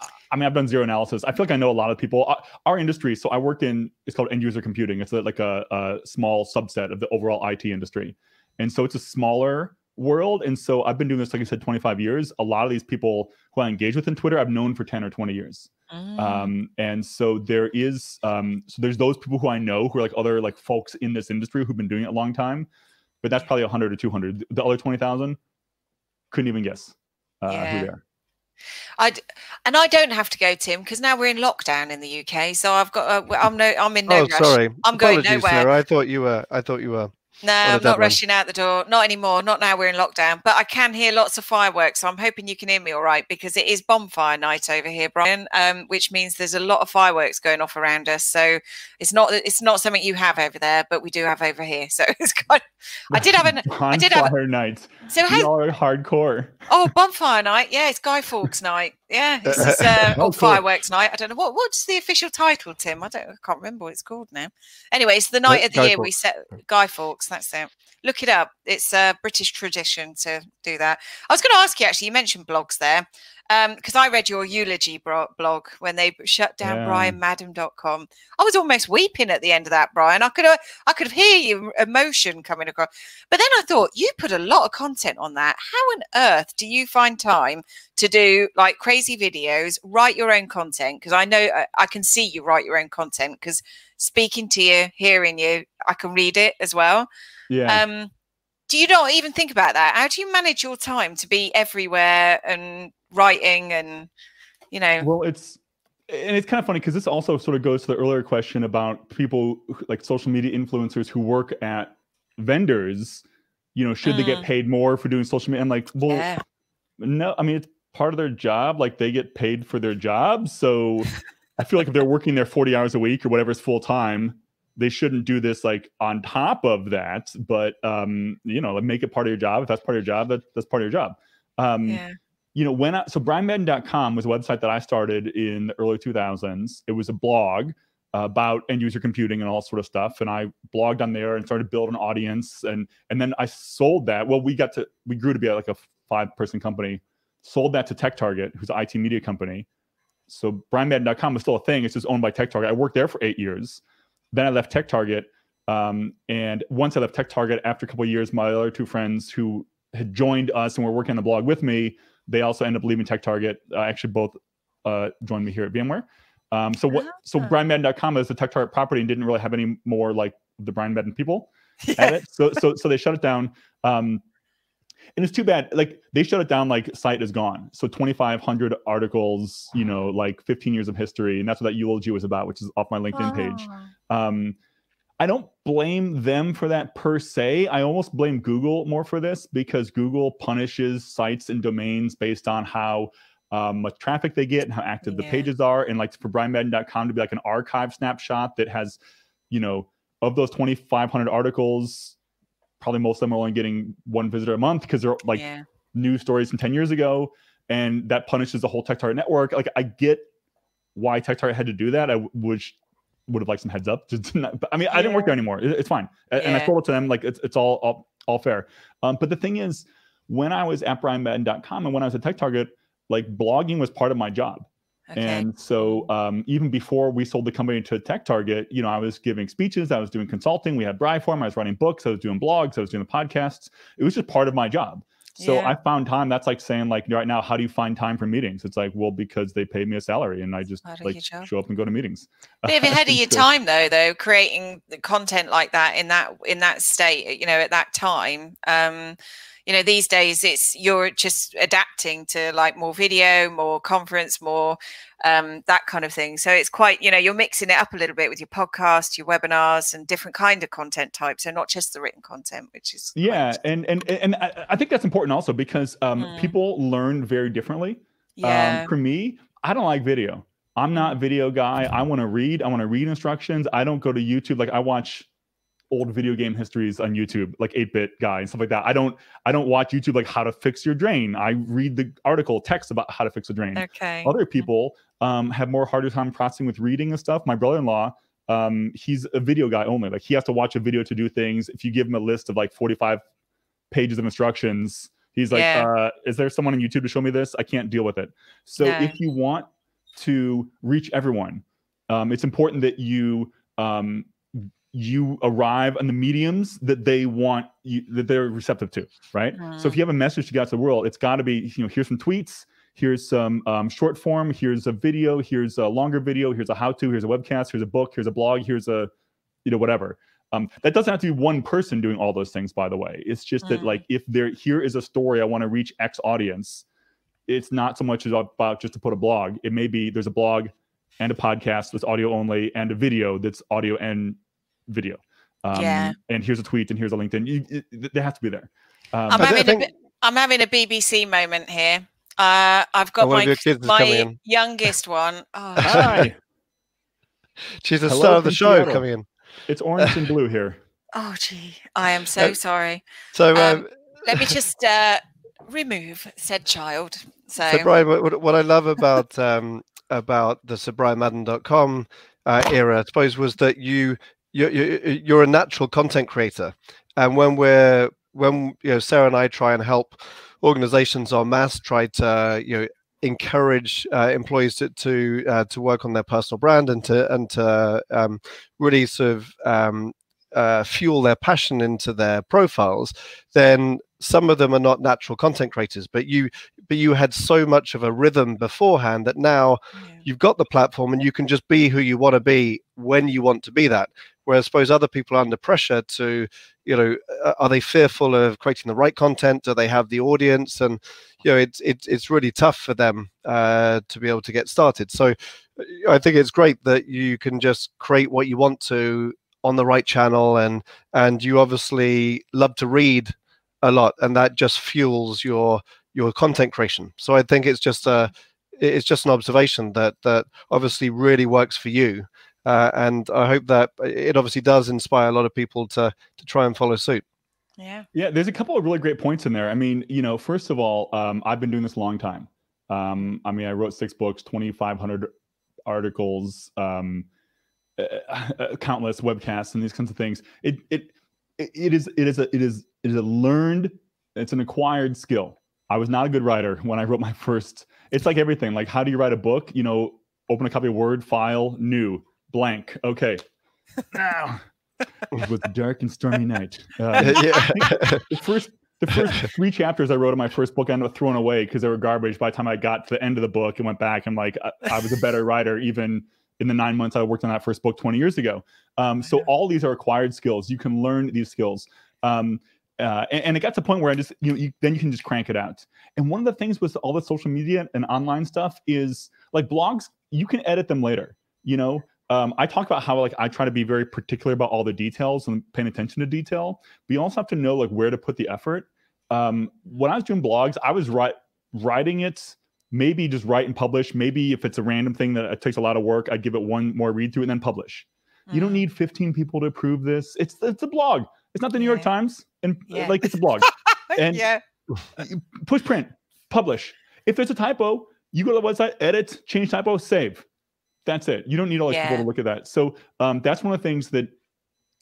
C: yeah. I mean I've done zero analysis. I feel like I know a lot of people. Our, our industry. So I work in it's called end user computing. It's like a, a small subset of the overall IT industry, and so it's a smaller world. And so I've been doing this, like I said, 25 years. A lot of these people who I engage with in Twitter, I've known for 10 or 20 years. Mm. Um, and so there is, um, so there's those people who I know who are like other like folks in this industry who've been doing it a long time, but that's probably 100 or 200. The other 20,000 couldn't even guess uh, yeah. who they are.
A: I and I don't have to go, Tim, because now we're in lockdown in the UK. So I've got. Uh, I'm no. I'm in no
B: oh,
A: rush.
B: sorry.
A: I'm
B: Apologies,
A: going nowhere.
B: Sarah. I thought you were. I thought you were.
A: No, I'm not rushing out the door. Not anymore. Not now we're in lockdown. But I can hear lots of fireworks. So I'm hoping you can hear me all right because it is bonfire night over here, Brian. Um, which means there's a lot of fireworks going off around us. So it's not it's not something you have over there, but we do have over here. So it's kind. Of, I did have an.
C: I
A: did
C: have a night. So how are hardcore?
A: Oh, bonfire night. Yeah, it's Guy Fawkes night. Yeah, this is uh, oh, fireworks night. I don't know what what's the official title, Tim. I don't. I can't remember what it's called now. Anyway, it's the night of the Guy year Fawkes. we set Guy Fawkes. That's it. Look it up. It's a British tradition to do that. I was going to ask you actually. You mentioned blogs there because um, I read your eulogy blog when they shut down yeah. brianmadden.com. I was almost weeping at the end of that, Brian. I could have, I could hear your emotion coming across. But then I thought you put a lot of content on that. How on earth do you find time to do like crazy videos, write your own content? Because I know uh, I can see you write your own content because speaking to you, hearing you, I can read it as well.
C: Yeah. Um,
A: do you not even think about that? How do you manage your time to be everywhere and writing and you know?
C: Well, it's and it's kind of funny because this also sort of goes to the earlier question about people like social media influencers who work at vendors. You know, should mm. they get mm. paid more for doing social media? I'm like, well, yeah. no. I mean, it's part of their job. Like they get paid for their job, so I feel like if they're working there 40 hours a week or whatever is full time, they shouldn't do this like on top of that, but um, you know, like make it part of your job. If that's part of your job, that, that's part of your job. Um, yeah. You know, when I, so brianmadden.com was a website that I started in the early 2000s. It was a blog about end user computing and all sort of stuff. And I blogged on there and started to build an audience. And and then I sold that. Well, we got to we grew to be like a five person company. Sold that to TechTarget, who's an IT media company. So brianmadden.com was still a thing. It's just owned by TechTarget. I worked there for eight years. Then I left TechTarget. Um, and once I left TechTarget, after a couple years, my other two friends who had joined us and were working on the blog with me, they also ended up leaving TechTarget. Uh, actually, both uh, joined me here at VMware. Um, so what? So ah. BrianMadden.com is a TechTarget property and didn't really have any more like the Brian Madden people at it. So so so they shut it down. Um, and it's too bad. Like they shut it down. Like site is gone. So 2,500 articles. You know, like 15 years of history, and that's what that eulogy was about, which is off my LinkedIn page. Um, I don't blame them for that per se. I almost blame Google more for this because Google punishes sites and domains based on how um, much traffic they get and how active yeah. the pages are. And like for BrianMadden.com to be like an archive snapshot that has, you know, of those 2,500 articles, probably most of them are only getting one visitor a month because they're like yeah. news stories from 10 years ago. And that punishes the whole TechTarget network. Like I get why TechTarget had to do that. I wish would have liked some heads up. Just not, I mean, yeah. I didn't work there anymore. It, it's fine. Yeah. And I told it to them like it's it's all all, all fair. Um, but the thing is, when I was at brianmadden.com and when I was at TechTarget, like blogging was part of my job. Okay. And so um, even before we sold the company to TechTarget, you know, I was giving speeches, I was doing consulting. We had BriForum, I was writing books, I was doing blogs, I was doing the podcasts. It was just part of my job. So yeah. I found time. That's like saying, like right now, how do you find time for meetings? It's like, well, because they pay me a salary, and I just like show up and go to meetings.
A: Bit ahead of your so, time, though. Though creating content like that in that in that state, you know, at that time. Um, you know these days it's you're just adapting to like more video more conference more um, that kind of thing. So it's quite you know you're mixing it up a little bit with your podcast your webinars and different kind of content types so not just the written content which is
C: yeah and and and i think that's important also because um, mm. people learn very differently. Um, yeah. Um, for me i don't like video. I'm not video guy. I want to read i want to read instructions. I don't go to youtube. Like i watch old video game histories on YouTube, like 8-bit guy and stuff like that. I don't I don't watch YouTube like how to fix your drain. I read the article text about how to fix a drain.
A: Okay.
C: Other people um, have more harder time processing with reading and stuff. My brother-in-law, um, he's a video guy only. Like he has to watch a video to do things. If you give him a list of like 45 pages of instructions, he's like, yeah. uh, is there someone on YouTube to show me this? I can't deal with it. So no. if you want to reach everyone, um, it's important that you um, you arrive on the mediums that they want you that they're receptive to right mm. so if mm. you have a message to get out to the world it's got to be you know here's some tweets here's some um, short form here's a video here's a longer video here's a how to here's a webcast here's a book here's a blog here's a you know whatever um, that doesn't have to be one person doing all those things by the way it's just mm. that like if there here is a story i want to reach x audience it's not so much about just to put a blog it may be there's a blog and a podcast that's audio only and a video that's audio and video. Um, yeah. And here's a tweet and here's a LinkedIn. You, it, they have to be there.
A: Um, I'm, having think... a, I'm having a BBC moment here. Uh, I've got my, my youngest one. Oh. Hi.
B: She's the star of the show Seattle. coming in.
C: It's orange and blue here.
A: Oh, gee. I am so uh, sorry.
B: So um, um,
A: let me just uh, remove said child. So,
B: so Brian, what, what I love about um, about the SirBrianMadden.com uh, era, I suppose, was that you you're, you're a natural content creator, and when we're when you know Sarah and I try and help organizations en masse try to you know encourage uh, employees to to, uh, to work on their personal brand and to and to um, really sort of um, uh, fuel their passion into their profiles, then some of them are not natural content creators. But you but you had so much of a rhythm beforehand that now yeah. you've got the platform and you can just be who you want to be when you want to be that. Whereas I suppose other people are under pressure to, you know, are they fearful of creating the right content? Do they have the audience? And you know, it's it's it's really tough for them uh, to be able to get started. So I think it's great that you can just create what you want to on the right channel, and and you obviously love to read a lot, and that just fuels your your content creation. So I think it's just a it's just an observation that that obviously really works for you uh, and I hope that it obviously does inspire a lot of people to to try and follow suit.
A: Yeah,
C: yeah. There's a couple of really great points in there. I mean, you know, first of all, um, I've been doing this a long time. Um, I mean, I wrote six books, 2,500 articles, um, uh, uh, countless webcasts, and these kinds of things. It it it is it is a it is it is a learned. It's an acquired skill. I was not a good writer when I wrote my first. It's like everything. Like, how do you write a book? You know, open a copy of Word, file, new blank. Okay. Now it was a dark and stormy night. Uh, yeah. the first the first three chapters I wrote in my first book I ended up throwing away because they were garbage. By the time I got to the end of the book and went back, I'm like, I, I was a better writer even in the nine months I worked on that first book 20 years ago. Um, so all these are acquired skills. You can learn these skills. Um, uh, and, and, it got to the point where I just you, you then you can just crank it out. And one of the things with all the social media and online stuff is like blogs, you can edit them later. You know, um, I talk about how like I try to be very particular about all the details and paying attention to detail. But you also have to know like where to put the effort. Um, when I was doing blogs, I was write, writing it maybe just write and publish. Maybe if it's a random thing that takes a lot of work, I'd give it one more read through and then publish. Mm. You don't mm. need 15 people to approve this. It's it's a blog. It's not the New yeah. York Times, and yeah. like it's a blog. and
A: yeah.
C: push print, publish. If there's a typo, you go to the website, edit, change typo, save that's it. You don't need all these yeah. people to look at that. So um, that's one of the things that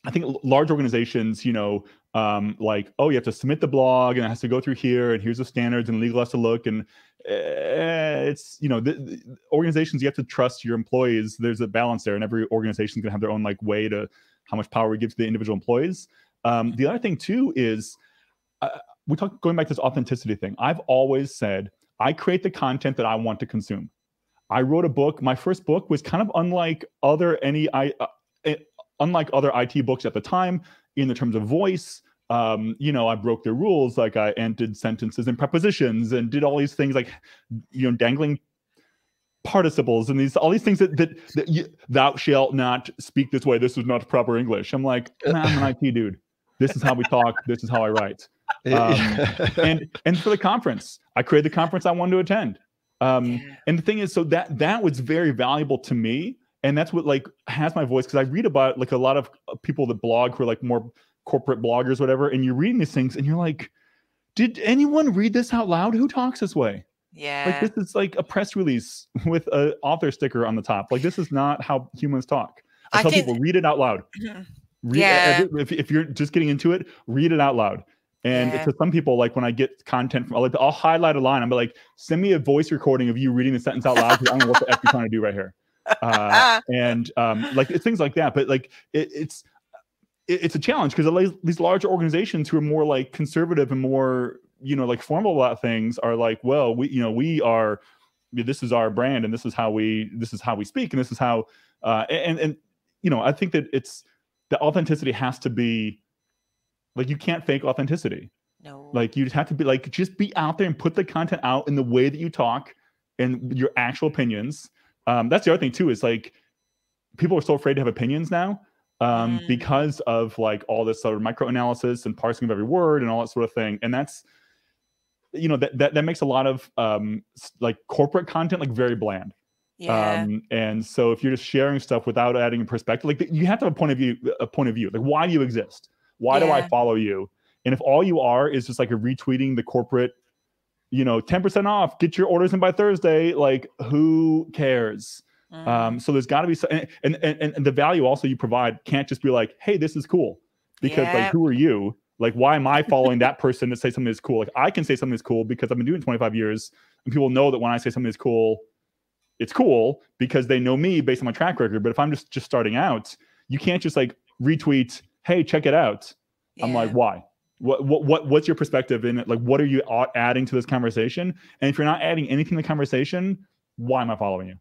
C: I think large organizations, you know, um, like, oh, you have to submit the blog and it has to go through here, and here's the standards, and legal has to look, and uh, it's you know, the, the organizations you have to trust your employees. There's a balance there, and every organization is going to have their own like way to how much power we give to the individual employees. Um, the other thing too is uh, we talk going back to this authenticity thing. I've always said I create the content that I want to consume. I wrote a book. My first book was kind of unlike other any I uh, eh, unlike other IT books at the time in the terms of voice. Um, you know, I broke the rules, like I ended sentences and prepositions and did all these things, like you know, dangling participles and these all these things that that, that you, thou shalt not speak this way. This is not proper English. I'm like, nah, I'm an IT dude. This is how we talk. This is how I write. Um, and and for the conference, I created the conference I wanted to attend. Um, yeah. And the thing is, so that that was very valuable to me, and that's what like has my voice because I read about like a lot of uh, people that blog who are like more corporate bloggers, whatever, and you're reading these things and you're like, did anyone read this out loud? Who talks this way?
A: Yeah.
C: Like this is like a press release with an author sticker on the top. Like this is not how humans talk. I, I tell think... people read it out loud. Read yeah. If, if you're just getting into it, read it out loud. And yeah. to some people, like when I get content from, like, I'll highlight a line. I'm like, send me a voice recording of you reading the sentence out loud. I don't know what the f you're trying to do right here. Uh, and um, like things like that. But like it, it's it, it's a challenge because these larger organizations who are more like conservative and more you know like formal about things are like well we you know we are this is our brand and this is how we this is how we speak and this is how uh and and you know i think that it's the authenticity has to be like you can't fake authenticity.
A: No.
C: Like you just have to be like just be out there and put the content out in the way that you talk and your actual opinions. Um that's the other thing too is like people are so afraid to have opinions now um
A: Mm.
C: because of like all this sort of micro analysis and parsing of every word and all that sort of thing. And that's you know that that, that makes a lot of um like corporate content like very bland.
A: Yeah.
C: Um and so if you're just sharing stuff without adding a perspective like you have to have a point of view a point of view. Like why do you exist why do i follow you? And if all you are is just like a retweeting the corporate you know 10% off get your orders in by thursday like who cares?
A: Mm.
C: um so there's got to be so, and, and and and the value also you provide can't just be like hey this is cool. Because
A: Yeah.
C: like who are you? Like why am i following that person to say something is cool? Like i can say something is cool because i've been doing it 25 years and people know that when i say something is cool it's cool because they know me based on my track record. But if i'm just just starting out you can't just like retweet hey check it out. I'm like why? What, what what what's your perspective in it? Like what are you adding to this conversation? And if you're not adding anything to the conversation why am i following you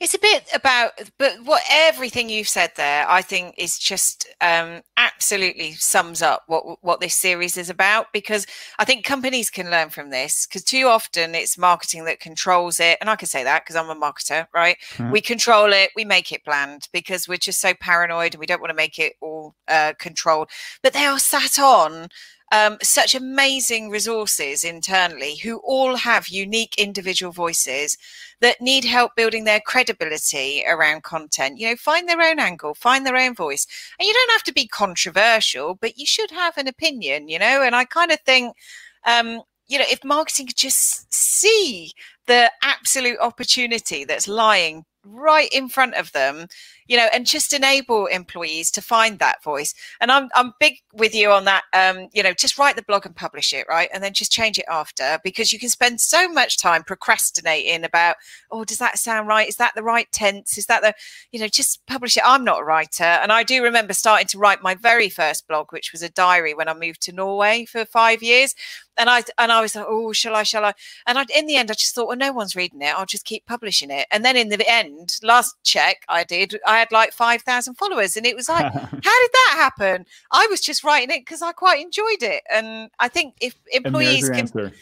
A: It's a bit about, but what everything you've said there, I think, is just um, absolutely sums up what what this series is about. Because I think companies can learn from this. Because too often it's marketing that controls it, and I can say that because I'm a marketer, right?
C: Mhm.
A: We control it, we make it bland because we're just so paranoid and we don't want to make it all uh, controlled. But they are sat on um, such amazing resources internally who all have unique individual voices that need help building their credibility around content. You know, find their own angle, find their own voice. And you don't have to be controversial, but you should have an opinion, you know? And I kind of think, um, you know, if marketing could just see the absolute opportunity that's lying right in front of them, you know, and just enable employees to find that voice. And I'm I'm big with you on that. Um, you know, just write the blog and publish it, right? And then just change it after because you can spend so much time procrastinating about, oh, does that sound right? Is that the right tense? Is that the, you know, just publish it. I'm not a writer. And I do remember starting to write my very first blog, which was a diary when I moved to Norway for five years. And I and I was like, oh, shall I, shall I? And I, in the end, I just thought, well, no one's reading it. I'll just keep publishing it. And then in the end, last check I did, I had like 5,000 followers. And it was like, how did that happen? I was just writing it because I quite enjoyed it. And I think if employees can,
C: answer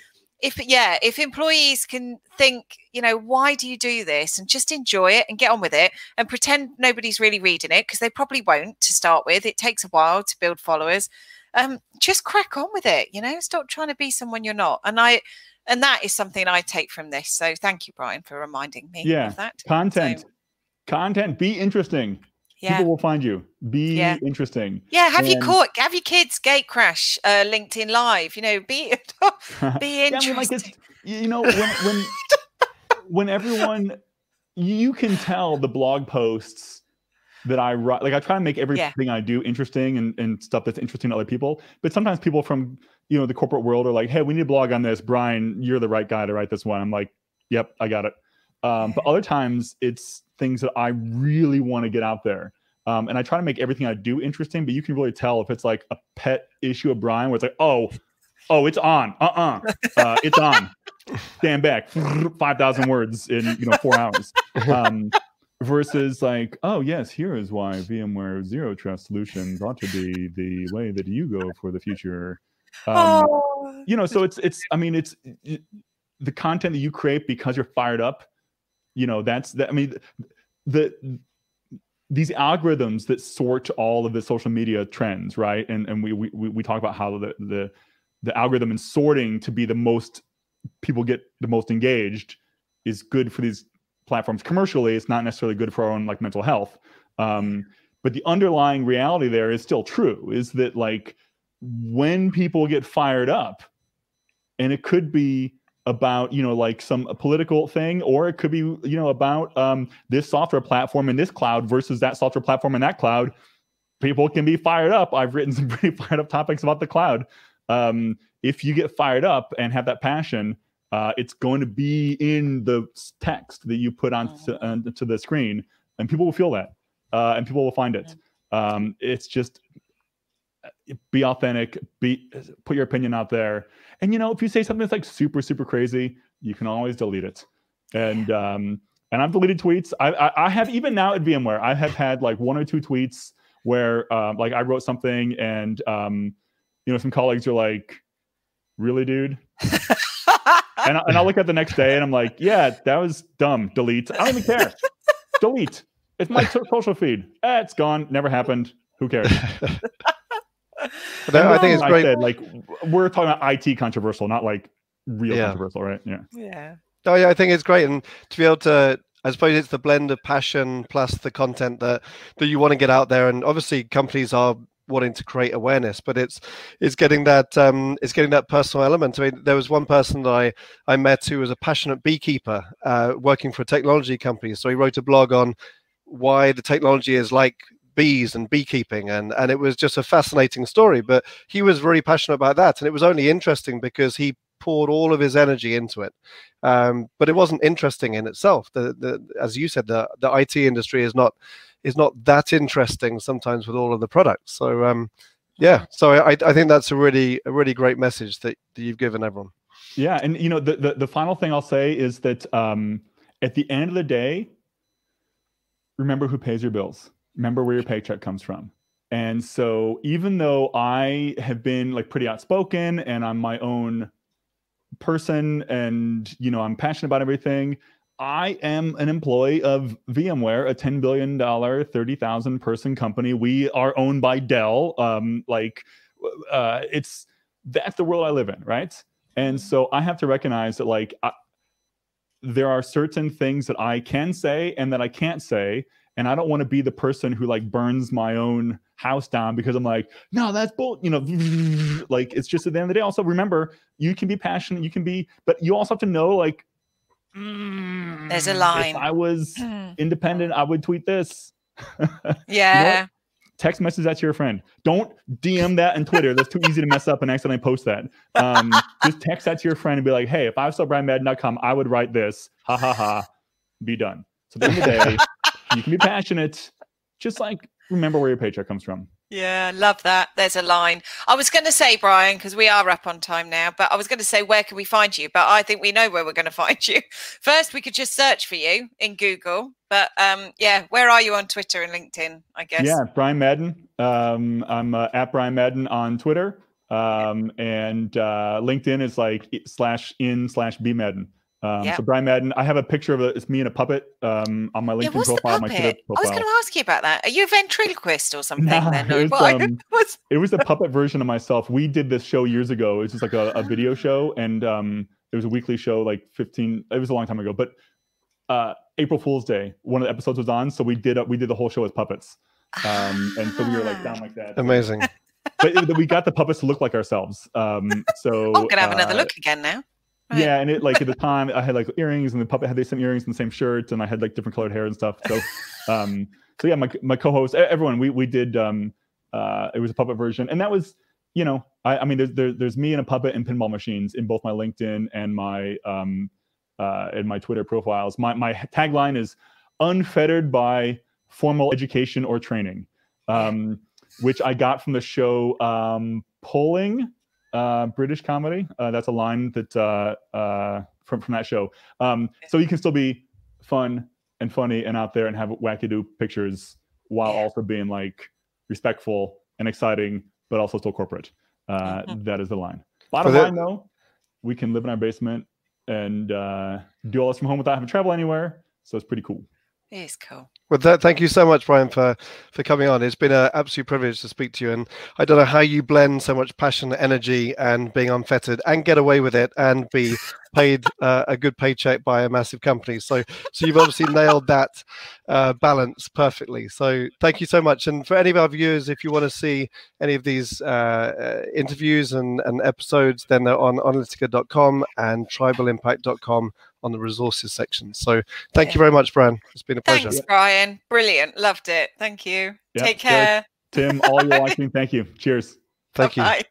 A: if, yeah, if employees can think, you know, why do you do this and just enjoy it and get on with it and pretend nobody's really reading it because they probably won't to start with. It takes a while to build followers. Um, just crack on with it, you know, stop trying to be someone you're not. And I, and that is something I take from this. So thank you, Brian, for reminding me
C: Yeah,
A: of that.
C: content
A: So,
C: content be interesting
A: yeah.
C: people will find you be
A: Yeah.
C: interesting
A: Yeah, have you caught have your kids gate crash uh, LinkedIn live? You know, be be
C: Yeah, I
A: interesting.
C: mean, like it's you know when when when everyone you can tell the blog posts that I write like I try to make everything I do interesting and, and stuff that's interesting to other people. But sometimes people from you know the corporate world are like, hey, we need a blog on this. Brian, you're the right guy to write this one. I'm like, yep, I got it. Um, but other times it's things that I really want to get out there. Um, and I try to make everything I do interesting, but you can really tell if it's like a pet issue of Brian where it's like, oh, oh, it's on. Uh-uh. Uh, it's on. Stand back. 5,000 words in, you know, four hours. Um, versus like, oh, yes, here is why VMware Zero Trust solutions ought to be the way that you go for the future. Um,
A: oh,
C: you know, so it's, it's, I mean, it's it, the content that you create because you're fired up, you know, that's, that, I mean, the, these algorithms that sort all of the social media trends, right? And and we we we talk about how the the the algorithm and sorting to be the most people get the most engaged is good for these platforms commercially. It's not necessarily good for our own like mental health. Um, but the underlying reality there is still true. Is that like when people get fired up, and it could be about you know like some political thing or it could be you know about um, this software platform in this cloud versus that software platform in that cloud. People can be fired up. I've written some pretty fired up topics about the cloud. Um, if you get fired up and have that passion uh, it's going to be in the text that you put on to, uh, to the screen and people will feel that uh, and people will find it. Um, it's just be authentic, be put your opinion out there. And you know, if you say something that's like super, super crazy, you can always delete it. And um, and I've deleted tweets. I, I, I have even now at VMware, I have had like one or two tweets where um, like I wrote something and um, you know some colleagues are like, "Really, dude?" and, I, and I'll look at the next day and I'm like, "Yeah, that was dumb. Delete. I don't even care. Delete. It's my social feed. Eh, it's gone. Never happened. Who cares?"
B: But I think it's
C: I
B: great.
C: said, like we're talking about IT controversial, not like real
B: Yeah.
C: controversial, right? Yeah.
A: Yeah.
B: Oh yeah, I think it's great, and to be able to, I suppose it's the blend of passion plus the content that that you want to get out there, and obviously companies are wanting to create awareness, but it's it's getting that um, it's getting that personal element. I mean, there was one person that I I met who was a passionate beekeeper uh, working for a technology company, so he wrote a blog on why the technology is like bees and beekeeping and and it was just a fascinating story but he was very passionate about that and it was only interesting because he poured all of his energy into it. Um, but it wasn't interesting in itself. The, the as you said the the IT industry is not is not that interesting sometimes with all of the products. So um yeah so I, I think that's a really a really great message that, that you've given everyone.
C: Yeah, and you know the, the the final thing I'll say is that um, at the end of the day, remember who pays your bills. Remember where your paycheck comes from. And so even though I have been like pretty outspoken and I'm my own person and you know I'm passionate about everything, I am an employee of VMware, a $10 billion, 30,000 person company. We are owned by Dell. Um, like uh, it's that's the world I live in, right? And so I have to recognize that like I, there are certain things that I can say and that I can't say, and I don't want to be the person who like burns my own house down because I'm like, no, that's bull, you know, like it's just at the end of the day. Also, remember, you can be passionate, you can be, but you also have to know like.
A: There's a
C: "Mm,
A: line."
C: If I was
A: Hmm.
C: independent, I would tweet this.
A: Yeah.
C: text message that to your friend. Don't DM that on Twitter. That's too easy to mess up and accidentally post that. Um, just text that to your friend and be like, hey, if I saw still BrianMadden.com, I would write this. Ha ha ha. Be done. So at the end of the day, you can be passionate. Just like remember where your paycheck comes from.
A: Yeah, love that. There's a line. I was going to say, Brian, because we are up on time now, but I was going to say, where can we find you? But I think we know where we're going to find you. First, we could just search for you in Google. But um, yeah, where are you on Twitter and LinkedIn? I guess.
C: Yeah, Brian Madden. Um, I'm uh, at Brian Madden on Twitter. Um, and uh, LinkedIn is like slash in slash B Madden. Um,
A: Yep.
C: So Brian Madden, I have a picture of it. It's me and a puppet um, on my LinkedIn
A: what's the
C: profile, my Twitter
A: puppet? I was going to ask you about that. Are you a ventriloquist or something?
C: Nah,
A: then? Or
C: it's,
A: what?
C: um, it was a puppet version of myself. We did this show years ago. It was just like a, a video show, and um, it was a weekly show, like fifteen. It was a long time ago, but uh, April Fool's Day, one of the episodes was on, so we did a, we did the whole show as puppets, um, and so we were like down like that.
B: amazing
C: But it- we got the puppets to look like ourselves. Um, so
A: I'm going to have another
C: uh,
A: look again now. Right.
C: Yeah, and it like at the time I had like earrings, and the puppet had the same earrings and the same shirt, and I had like different colored hair and stuff. So, um, so yeah, my my co-host, everyone, we we did. Um, uh, it was a puppet version, and that was, you know, I, I mean, there's there, there's me and a puppet and pinball machines in both my LinkedIn and my um, uh, and my Twitter profiles. My my tagline is unfettered by formal education or training, um, which I got from the show um, Polling uh, British comedy. Uh, that's a line that uh, uh, from from that show. Um, so you can still be fun and funny and out there and have wackadoo pictures while also being like respectful and exciting, but also still corporate. Uh,
A: Mhm.
C: that is the line. Bottom
B: that-
C: line, though, we can live in our basement and uh, do all this from home without having to travel anywhere. So it's pretty cool.
A: It is cool.
B: Well, that, thank you so much, Brian, for for coming on. It's been an absolute privilege to speak to you, and I don't know how you blend so much passion, energy, and being unfettered, and get away with it, and be paid uh, a good paycheck by a massive company. So, so you've obviously nailed that uh, balance perfectly. So, thank you so much. And for any of our viewers, if you want to see any of these uh, uh, interviews and, and episodes, then they're on onalytica.com and tribalimpact.com on the resources section. So, thank you very much, Brian. It's been a pleasure.
A: Thanks, Brian. Brilliant. Loved it. Thank you.
C: Yeah,
A: Take
C: good.
A: care.
C: Tim, all you're watching, thank you. Cheers.
B: Thank you.
A: Bye.